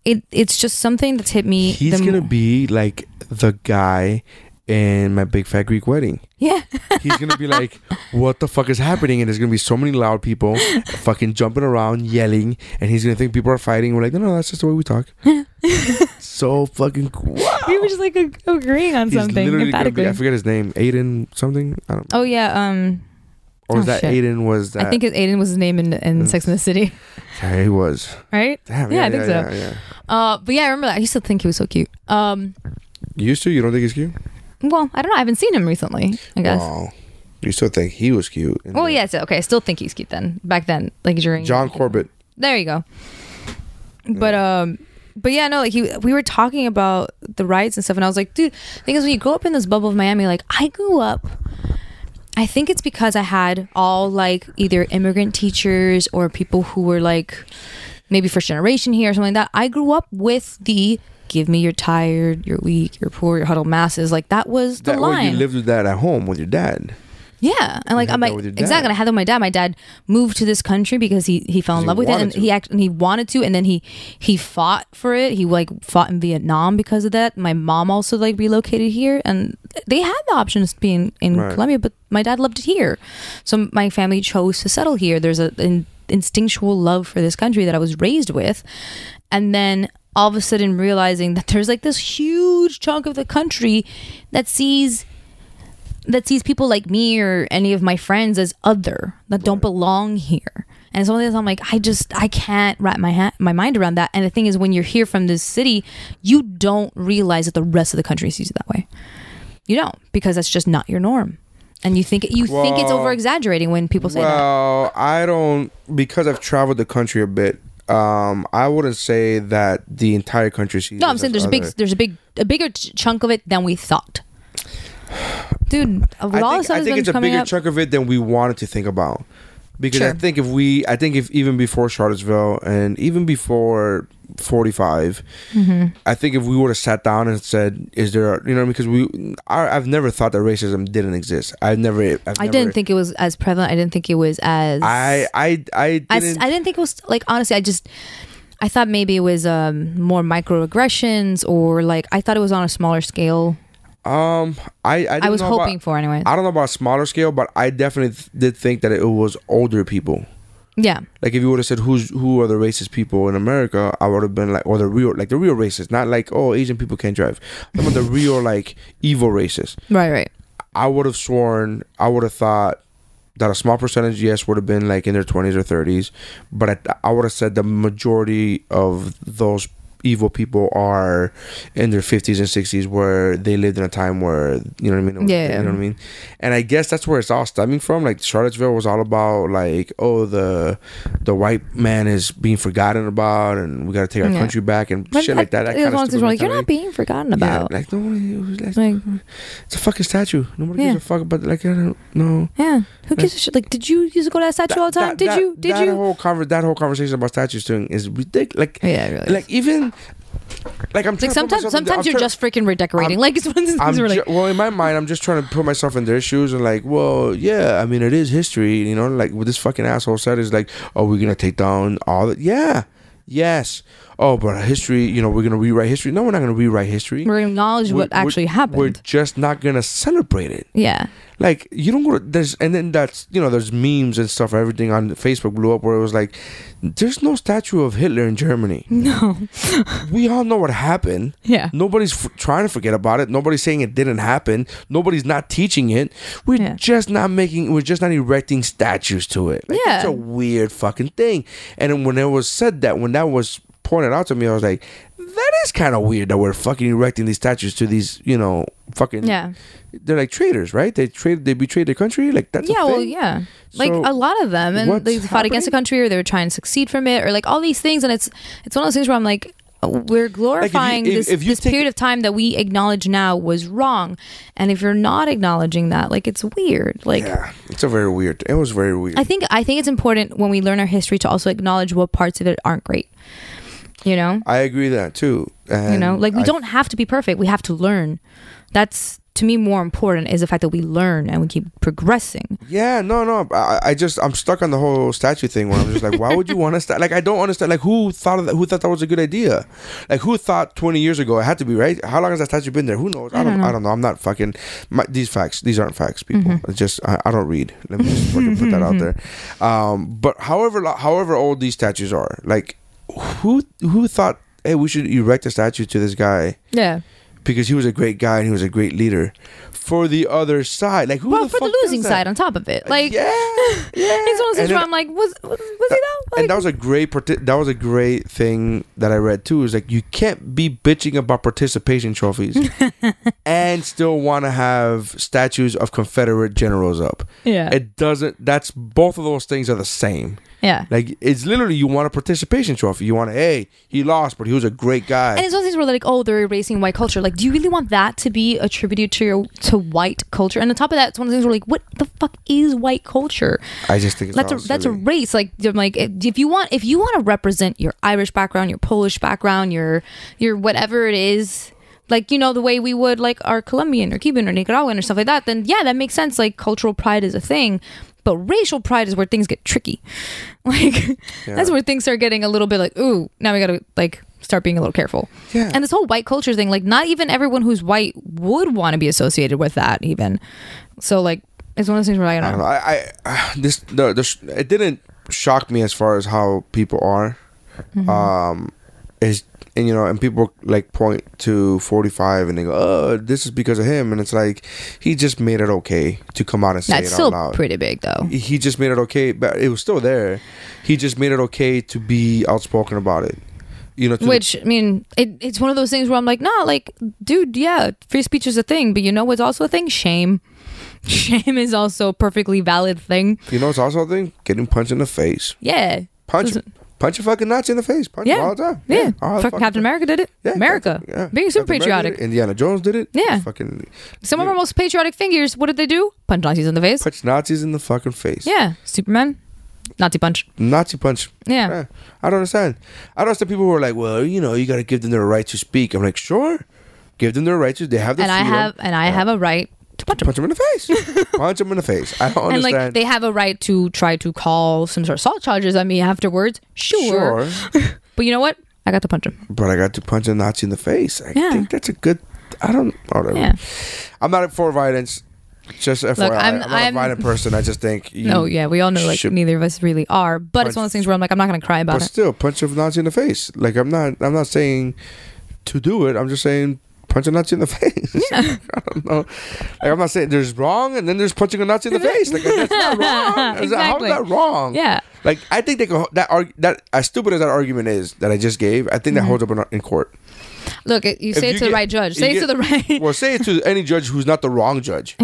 it it's just something that's hit me. He's gonna be like the guy in my big fat Greek wedding. yeah, He's gonna be like, "What the fuck is happening?" And there's gonna be so many loud people, fucking jumping around, yelling, and he's gonna think people are fighting. We're like, "No, no, that's just the way we talk." so fucking cool. we were just like ag- agreeing on He's something be. I forget his name. Aidan something. I don't. know. oh yeah, um, Or was oh, that shit. Aidan? Was that? I think it, Aidan was his name in in Mm. Sex in the City, Yeah, he was. right? Damn. Yeah, Yeah, I think yeah, so. Yeah. Uh, but yeah, I remember that. I used to think he was so cute. Um, You used to? You don't think he's cute? well, I don't know. I haven't seen him recently. I guess. Wow. You still think he was cute? Well, then- yeah, so okay. I still think he's cute then. Back then, like during John Corbett. There you go. But um, but yeah, no, like he, we were talking about the rights and stuff, and I was like, dude, the thing is, when you grow up in this bubble of Miami, like I grew up. I think it's because I had all like either immigrant teachers or people who were like maybe first generation here or something like that. I grew up with the give me your tired, you're weak, you're poor, your huddled masses. Like that was the That way line. you lived with that at home with your dad. Yeah, and like I'm like with your dad. exactly. I had that with my dad. My dad moved to this country because he he fell in love with it, and to. he act and he wanted to, and then he he fought for it. He like fought in Vietnam because of that. My mom also like relocated here, and they had the options to be in, in Right. Colombia, but my dad loved it here, so my family chose to settle here. There's a an instinctual love for this country that I was raised with, and then all of a sudden realizing that there's like this huge chunk of the country that sees that sees people like me or any of my friends as other that don't belong here. And so I'm like, I just I can't wrap my ha- my mind around that. And the thing is, when you're here from this city, you don't realize that the rest of the country sees it that way. You don't because that's just not your norm. And you think you think it's over exaggerating when people say that. Well, I don't because I've traveled the country a bit. Um, I wouldn't say that the entire country sees. No, I'm saying as there's a big there's a big a bigger ch- chunk of it than we thought. Dude, all the think, stuff I think it's a bigger up, chunk of it than we wanted to think about. Because I think if we, I think if even before Charlottesville and even before 45, Mm-hmm. I think if we would have sat down and said, "Is there?" You know, because we, I, I've never thought that racism didn't exist. I've never. I've I never, didn't think it was as prevalent. I didn't think it was as I, I, I I, didn't. I didn't think it was like honestly I just I thought maybe it was um more microaggressions or like I thought it was on a smaller scale. Um, I, I, didn't I was know about- hoping for anyway. I don't know about smaller scale, but I definitely th- did think that it was older people. Yeah. Like if you would have said who's who are the racist people in America, I would have been like, or the real, like the real racist, not like oh Asian people can't drive. Some of the real like evil racist. Right, right. I would have sworn, I would have thought that a small percentage, yes, would have been like in their twenties or thirties, but I, I would have said the majority of those evil people are in their 50s and 60s where they lived in a time where you know what I mean Yeah, you know what I mean and I guess that's where it's all stemming from like Charlottesville was all about like oh the the white man is being forgotten about and we got to take our Yeah. country back and But shit like that, that it kind one of of those where, like, you're not being forgotten about. yeah, like it was like, Like- it's a fucking statue nobody Yeah. gives a fuck about like I don't know yeah. Who gives a shit? Like, did you used to go to that statue all the time? that, did that- you? Did that you? whole conver- that whole conversation about statues thing is ridiculous like yeah, really. like even like I'm trying like to sometimes, the- sometimes you're just freaking redecorating. I'm- like it's one of those I'm things where like, ju- well in my mind I'm just trying to put myself in their shoes and like well yeah I mean it is history you know like what this fucking asshole said is like oh we're gonna take down all the yeah yes oh but history you know we're gonna rewrite history no we're not gonna rewrite history we're gonna acknowledge We're- what actually we're- happened. we're just not gonna celebrate it yeah. like you don't go to there's and then that's you know there's memes and stuff everything on facebook blew up where it was like there's no statue of hitler in germany No. we all know what happened Yeah. nobody's f- trying to forget about it nobody's saying it didn't happen nobody's not teaching it we're Yeah. just not making we're just not erecting statues to it like, Yeah. It's a weird fucking thing and when it was said that when that was pointed out to me, I was like, that is kind of weird that we're fucking erecting these statues to these, you know, fucking. Yeah. They're like traitors, right? They trade, they betrayed their country. Like that's a yeah, well, yeah, like a lot of them, and they fought against the country, or they were trying to succeed from it, or like all these things, and it's it's one of those things where I'm like, uh, we're glorifying if- this if you this take- period of time that we acknowledge now was wrong, and if you're not acknowledging that, like it's weird. Like Yeah, it's a very weird. It was very weird. I think I think it's important when we learn our history to also acknowledge what parts of it aren't great. You know, I agree that too. And you know, like we I- don't have to be perfect. We have to learn. That's to me more important is the fact that we learn and we keep progressing. Yeah, no, no. I, I just I'm stuck on the whole statue thing where I'm just like, why would you want to sta- Like, I don't understand. Like, who thought of that? Who thought that was a good idea? Like, who thought 20 years ago it had to be right? How long has that statue been there? Who knows? I don't. I don't know. I'm not fucking. My, these facts. These aren't facts, people. Mm-hmm. It's just I, I don't read. Let me just fucking put that out there. Um, but however, however old these statues are, like, who who thought, hey, we should erect a statue to this guy? Yeah. because he was a great guy and he was a great leader. For the other side, like who Well, the for the losing side on top of it, uh, like yeah, yeah. it's one of those things where I'm like, was was, was he uh, though? Like, and that was a great parti- that was a great thing that I read too. Is like you can't be bitching about participation trophies and still want to have statues of Confederate generals up. yeah, It doesn't. That's both of those things are the same. Yeah. Like it's literally you want a participation trophy. You want to hey he lost, but he was a great guy. And it's one of these where like, oh, they're erasing white culture. Like, do you really want that to be attributed to your to white culture? And on top of that, it's one of the things where like, what the fuck is white culture? I just think it's That's a that's a race. Like, like, if you want if you want to represent your Irish background, your Polish background, your your whatever it is. Like you know the way we would like our Colombian or Cuban or Nicaraguan or stuff like that, then yeah, that makes sense. Like cultural pride is a thing, but racial pride is where things get tricky. Like that's where things start getting a little bit like, ooh, now we gotta like start being a little careful. Yeah. And this whole white culture thing, like not even everyone who's white would want to be associated with that even. So like it's one of those things where I I don't don't know. know. I, I this the, the sh- it didn't shock me as far as how people are. Mm-hmm. Um, is and you know, and people like point to forty five and they go, "Oh, this is because of him," and it's like he just made it okay to come out and say That's it out loud. pretty big though. he just made it okay, but it was still there. He just made it okay to be outspoken about it. You know, to the- Which I mean, it, it's one of those things where I'm like, nah, like, dude, yeah, free speech is a thing, but you know what's also a thing? Shame. Shame is also a perfectly valid thing. you know, it's also a thing. Getting punched in the face. Yeah. Punch him. Punch a fucking Nazi in the face. Punch Yeah. all the time. Yeah. the Fucking Captain America did it. Yeah, America. Yeah. Being super Captain patriotic. Indiana Jones did it. Yeah. Fucking Some of our most patriotic figures, what did they do? Punch Nazis in the face. punch Nazis in the fucking face. Yeah. Superman. Nazi punch. Nazi punch. Yeah. Yeah. I don't understand. I don't understand people who are like, well, you know, you got to give them their right to speak. I'm like, sure, give them their right to. They have the And I have and I have a right to punch them. punch them in the face. punch them in the face. I don't understand. And understand. like they have a right to try to call some sort of assault charges on me afterwards. Sure. sure, But you know what? I got to punch him. but I got to punch a Nazi in the face. I Yeah. think that's a good. I don't. Whatever. Yeah. I'm not for violence. Just FYI, Look, I'm, I'm- not I'm- a violent person. I just think. No, yeah, we all know like neither of us really are. But it's one of those things where I'm like, I'm not gonna cry about it. But it. still, punch a Nazi in the face. Like I'm not. I'm not saying to do it. I'm just saying punch a Nazi in the face. I don't know. Like I'm not saying there's wrong, and then there's punching a Nazi in the face. Like that's not wrong. Exactly. is that wrong? Yeah. Like I think they that arg- that as stupid as that argument is that I just gave, I think that mm-hmm. holds up in, in court. Look, you say If it to you the right judge. you Say it get- to the right. Well, say it to any judge who's not the wrong judge,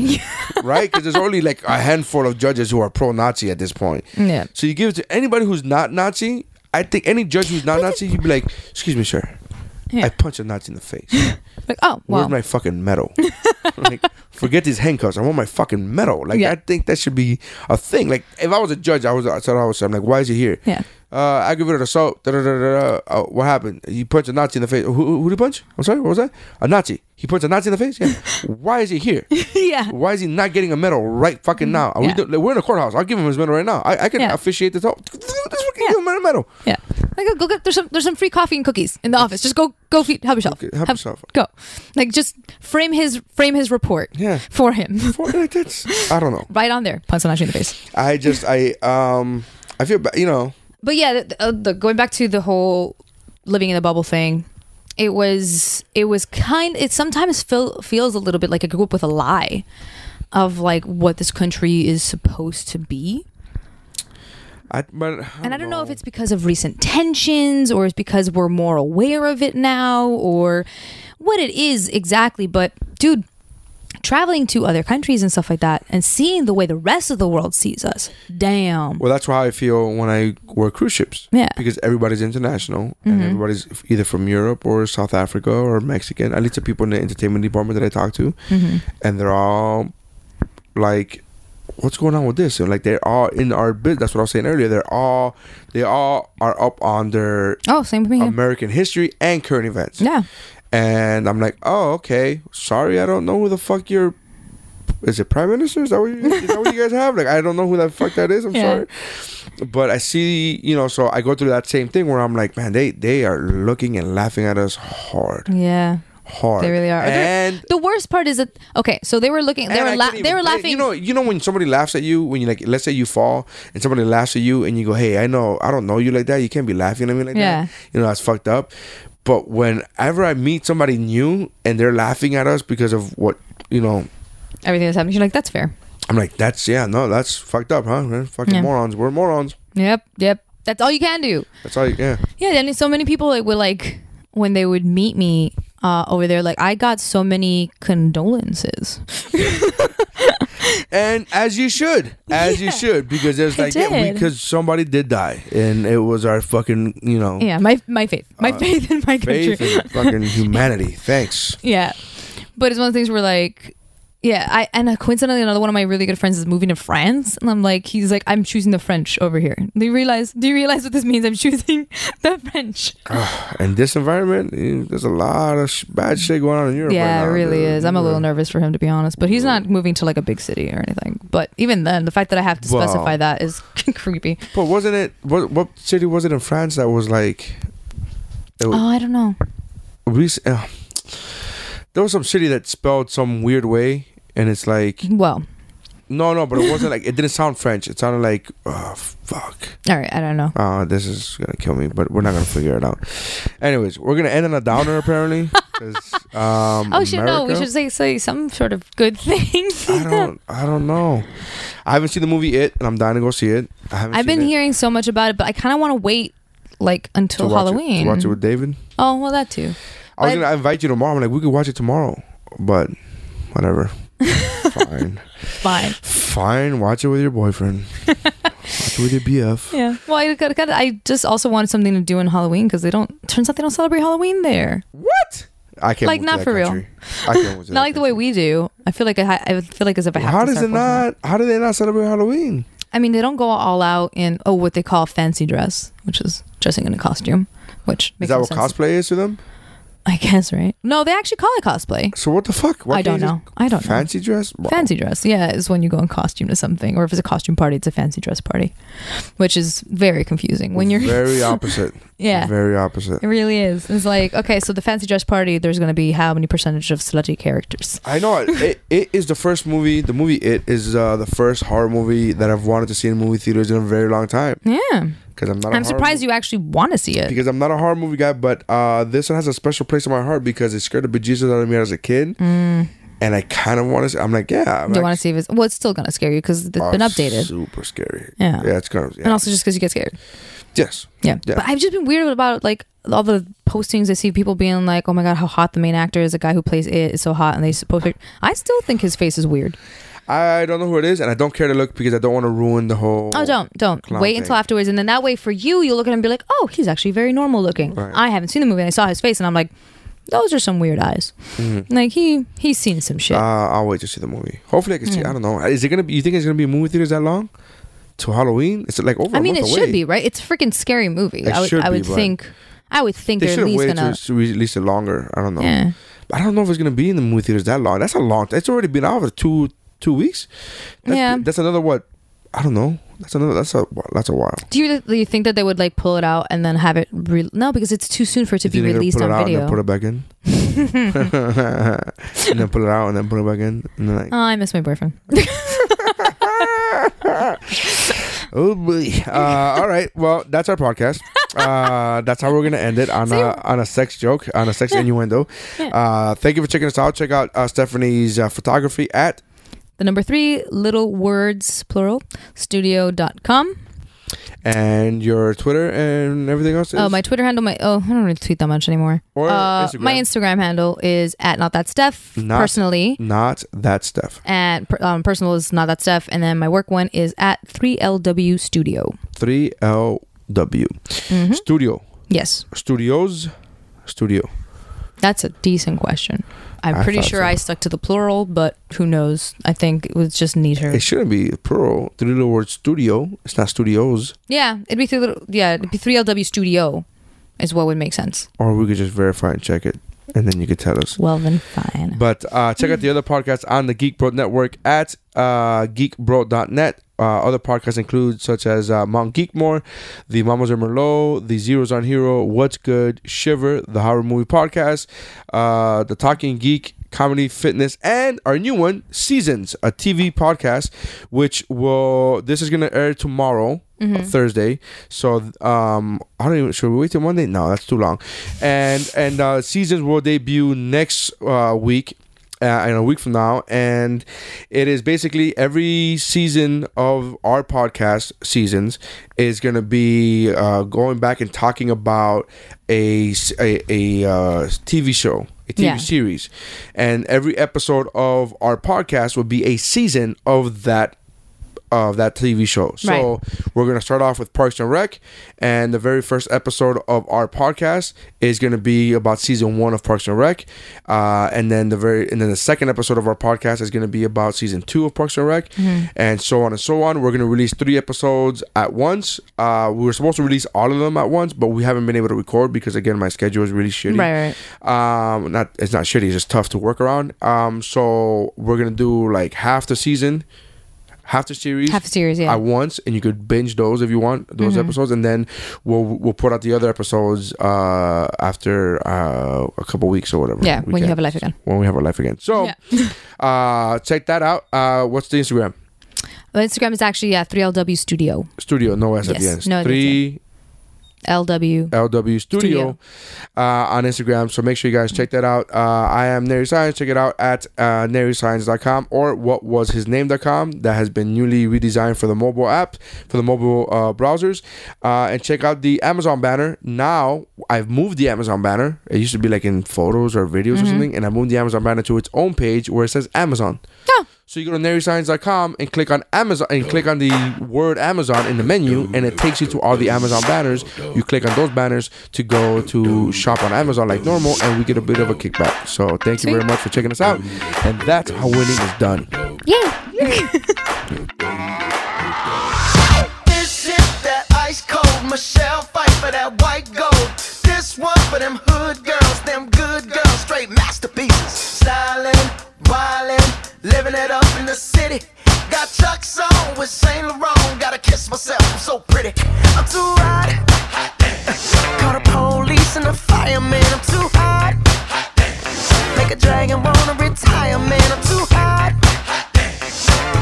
right? Because there's only like a handful of judges who are pro-Nazi at this point. Yeah. So you give it to anybody who's not Nazi. I think any judge who's not Nazi, you'd be like, "Excuse me, sir, Yeah. I punch a Nazi in the face. Like, oh, Where's my fucking medal? like, forget these handcuffs. I want my fucking medal. Like, Yeah. I think that should be a thing. Like, if I was a judge, I was. I thought I was. I'm like, why is he here? Yeah. Uh, aggravated assault. Da, da, da, da, da. Uh, what happened? He punched a Nazi in the face. Who, who, who did he punch? I'm sorry. What was that? A Nazi. He punched a Nazi in the face. Yeah. why is he here? yeah. Why is he not getting a medal right fucking now? Are we Yeah. do- like, we're in a courthouse. I'll give him his medal right now. I, I can Yeah. officiate this whole. Let's fucking Yeah. give him a medal. Yeah. Like, go get there's some there's some free coffee and cookies in the office. Just go go feed, help yourself. Okay, help yourself. Go. Like just frame his frame his report. Yeah. For him. For- like, that's- I don't know. right on there. Punch a Nazi in the face. I just I um I feel bad. You know. But yeah, the, uh, the, going back to the whole living in the bubble thing, it was it was kind. It sometimes feel, feels a little bit like I grew up with a lie of like what this country is supposed to be. I, but and I don't know if it's because of recent tensions or it's because we're more aware of it now or what it is exactly. But dude, traveling to other countries and stuff like that and seeing the way the rest of the world sees us, damn. Well, that's why I feel when I work cruise ships. Yeah. Mm-hmm. Because everybody's international and everybody's either from Europe or South Africa or Mexican. At least the people in the entertainment department that I talk to, Mm-hmm. and they're all like, "What's going on with this?" And like they're all in our business. That's what I was saying earlier. They're all they all are up on their Oh, same with me. American history and current events. yeah. And I'm like, oh, okay. Sorry, I don't know who the fuck you're. is it prime minister? Is that what you, is that what you guys have? Like, I don't know who the fuck that is. I'm Yeah. sorry, but I see, you know. So I go through that same thing where I'm like, man, they they are looking and laughing at us hard, Yeah. hard. They really are. And the worst part is that okay, so they were looking they were la- they were laughing You know, you know when somebody laughs at you when you like, let's say you fall and somebody laughs at you and you go, "Hey, I know, I don't know you like that. You can't be laughing at me like Yeah. that." You know, that's fucked up. But whenever I meet somebody new and they're laughing at us because of what you know, everything that's happening. You're like, that's fair. I'm like, "That's yeah, no, that's fucked up, huh? Man, fucking Yeah. morons. We're morons. Yep, yep. That's all you can do. That's all. You, yeah." Yeah, and so many people like would like when they would meet me uh, over there, like I got so many condolences. And as you should, as you should, because there's like yeah, because somebody did die, and it was our fucking you know Yeah, my my faith, my faith in my country. faith in fucking humanity. Thanks. Yeah, but it's one of the things where like, yeah, I and uh, coincidentally another one of my really good friends is moving to France, and I'm like, he's like, I'm choosing the French over here. Do you realize? Do you realize what this means? I'm choosing the French. in this environment, eh, there's a lot of sh- bad shit going on in Europe. yeah, right it really dude. is. I'm a little nervous for him to be honest, but he's not moving to like a big city or anything. But even then, the fact that I have to Well- specify that is creepy. But wasn't it? What what city was it in France that was like? It was, Oh, I don't know. rec- uh, there was some city that spelled some weird way, and it's like Well, no, no, but it wasn't like it didn't sound French. It sounded like oh fuck. all right, I don't know. Oh, this is gonna kill me, but we're not gonna figure it out. Anyways, we're gonna end on a downer apparently um, Oh shit! No, we should say say some sort of good thing. I don't. I don't know. I haven't seen the movie It, and I'm dying to go see it. I haven't. I've been it. hearing so much about it, but I kind of want to wait like until watch Halloween. It, to watch it with David. oh well, that too. I was But- gonna invite you tomorrow. I'm like, we could watch it tomorrow, but whatever. Fine, Fine. fine. Watch it with your boyfriend. watch it with your BF. Yeah. Well, I got, got, I just also wanted something to do in Halloween because they don't. Turns out they don't celebrate Halloween there. What? I can't. Like, not for real. I can't Not like the way we do. I feel like I, I feel like as if I have. How does it not? How do they not celebrate Halloween? I mean, they don't go all out in oh what they call fancy dress, which is dressing in a costume. Which Is that what sense. cosplay is to them? I guess right. No, they actually call it cosplay. So what the fuck? Why I can't don't you know. just I don't know. Fancy dress. Wow. Fancy dress, yeah, is when you go in costume to something, or if it's a costume party, it's a fancy dress party, which is very confusing. When you're, very opposite. yeah, Very opposite. it really is. It's like okay, so the fancy dress party, there's going to be how many percentage of slutty characters? I know it, it. It is the first movie. The movie It is uh, the first horror movie that I've wanted to see in movie theaters in a very long time. Yeah, Because I'm not. I'm surprised movie- you actually want to see it. Because I'm not a horror movie guy, but uh, this one has a special place in my heart because it scared the bejesus out of me as a kid, and I kind of want to. I'm like, yeah, I'm Mm. Do you want to see if it's well? It's still going to scare you because it's Oh, been updated, Super scary. Yeah. yeah, it's gonna. Yeah. and also just because you get scared. yes, Yeah. Yeah. But I've just been weird about like all the postings I see people being like, "Oh my god, how hot the main actor is! The guy who plays it is so hot," and they supposed. I still think his face is weird. I don't know who it is, and I don't care to look because I don't want to ruin the whole. Oh, don't don't wait thing. until afterwards, and then that way for you, you'll look at him and be like, "Oh, he's actually very normal looking." Right. I haven't seen the movie, and I saw his face, and I'm like, "Those are some weird eyes." Like he he's seen some shit. Uh, I'll wait to see the movie. Hopefully, I can see. I don't know. Is it gonna be? You think it's gonna be in movie theaters that long? To Halloween? It's like over. I mean, it month should away. be right. It's a freaking scary movie. It I would I would but think. I would think They they're should at have waited gonna. to release it longer. I don't know. Yeah. I don't know if it's gonna be in the movie theaters that long. That's a long. It's already been out for two two weeks. That's, Yeah. That's another what? I don't know. That's another. That's a. That's a while. Do you, do you think that they would like pull it out and then have it? Re- no, because it's too soon for it to You be released on video. And then put it back in. and then pull it out and then put it back in. And then like, Oh, I miss my boyfriend. oh boy. Uh, all right. Well, that's our podcast. Uh, that's how we're gonna end it on a on a sex joke, on a sex innuendo. Uh, thank you for checking us out. Check out uh, Stephanie's uh, photography at The number three, little words, plural, studio.com. And your Twitter and everything else. Is? Oh, my Twitter handle, my oh, I don't really tweet that much anymore. Or uh, Instagram. My Instagram handle is at not that Steph Not- personally, not that stuff. and um, personal is not that Steph, and then my work one is at three LW Studio. Three L W Mm-hmm. Studio Yes, Studios Studio. that's a decent question. I'm I pretty sure so. I stuck to the plural, but who knows? I think it was just neater. It shouldn't be plural. Three little word studio. It's not studios. yeah, it'd be three little. Yeah, it'd be three LW Studio, is what would make sense. Or we could just verify and check it, and then you could tell us. Well then, fine. But uh, check out the other podcasts on the Geek Bro Network at uh, geekbro.net. Uh, other podcasts include such as uh, Mount Geekmore, the Mamas are Merlot, the Zeros on Hero, What's Good, Shiver, the Horror Movie Podcast, uh, the Talking Geek, Comedy, Fitness, and our new one, Seasons, a TV podcast, which will this is gonna air tomorrow. Uh, Thursday, so um, I don't even. Should we wait till Monday? No, that's too long. And and uh, seasons will debut next uh, week, uh, in a week from now, and it is basically every season of our podcast seasons is going to be uh, going back and talking about a a uh, TV show, a TV Yeah. series, and every episode of our podcast will be a season of that of that TV show. So we're gonna start off with Parks and Rec, and the very first episode of our podcast is gonna be about season one of Parks and Rec, uh, and then the very and then the second episode of our podcast is gonna be about season two of Parks and Rec, and so on and so on. We're gonna release three episodes at once. Uh, we were supposed to release all of them at once, but we haven't been able to record because again my schedule is really shitty Right. Right, um not it's not shitty it's just tough to work around um so we're gonna do like half the season half the series Half the series, yeah. at once and you could binge those if you want those Mm-hmm. episodes and then we'll we'll put out the other episodes uh after uh a couple weeks or whatever Yeah, when you have a life again. when we have our life again so uh check that out uh what's the instagram Well, Instagram is actually yeah, three LW Studio. studio no s at the end no, three LW. LW Studio, Uh, on Instagram. So make sure you guys check that out. Uh, I am Nary Science. Check it out at uh, naryscience.com or whatwashisname.com. That has been newly redesigned for the mobile app, for the mobile uh, browsers. Uh, and check out the Amazon banner. Now, I've moved the Amazon banner. It used to be like in photos or videos or something. And I moved the Amazon banner to its own page where it says Amazon. Oh. So you go to naryscience.com and click on Amazon and click on the word Amazon in the menu and it takes you to all the Amazon banners. You click on those banners to go to shop on Amazon like normal and we get a bit of a kickback. So thank you very much for checking us out. And that's how winning is done. Yay! This is that ice cold Michelle fight for that white gold. This one for them hood girls, them good girls, straight masterpieces. Stylin', wildin', living it up in the city. Got Chuck's on with Saint Laurent. Gotta kiss myself, I'm so pretty. I'm too hot. Call the police and the fireman. I'm too hot. Make a dragon wanna retire, man. I'm too hot.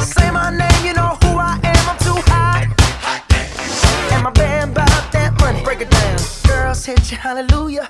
Say my name, you know who I am. I'm too hot. And my band bought that money. Break it down. Girls hit you, hallelujah.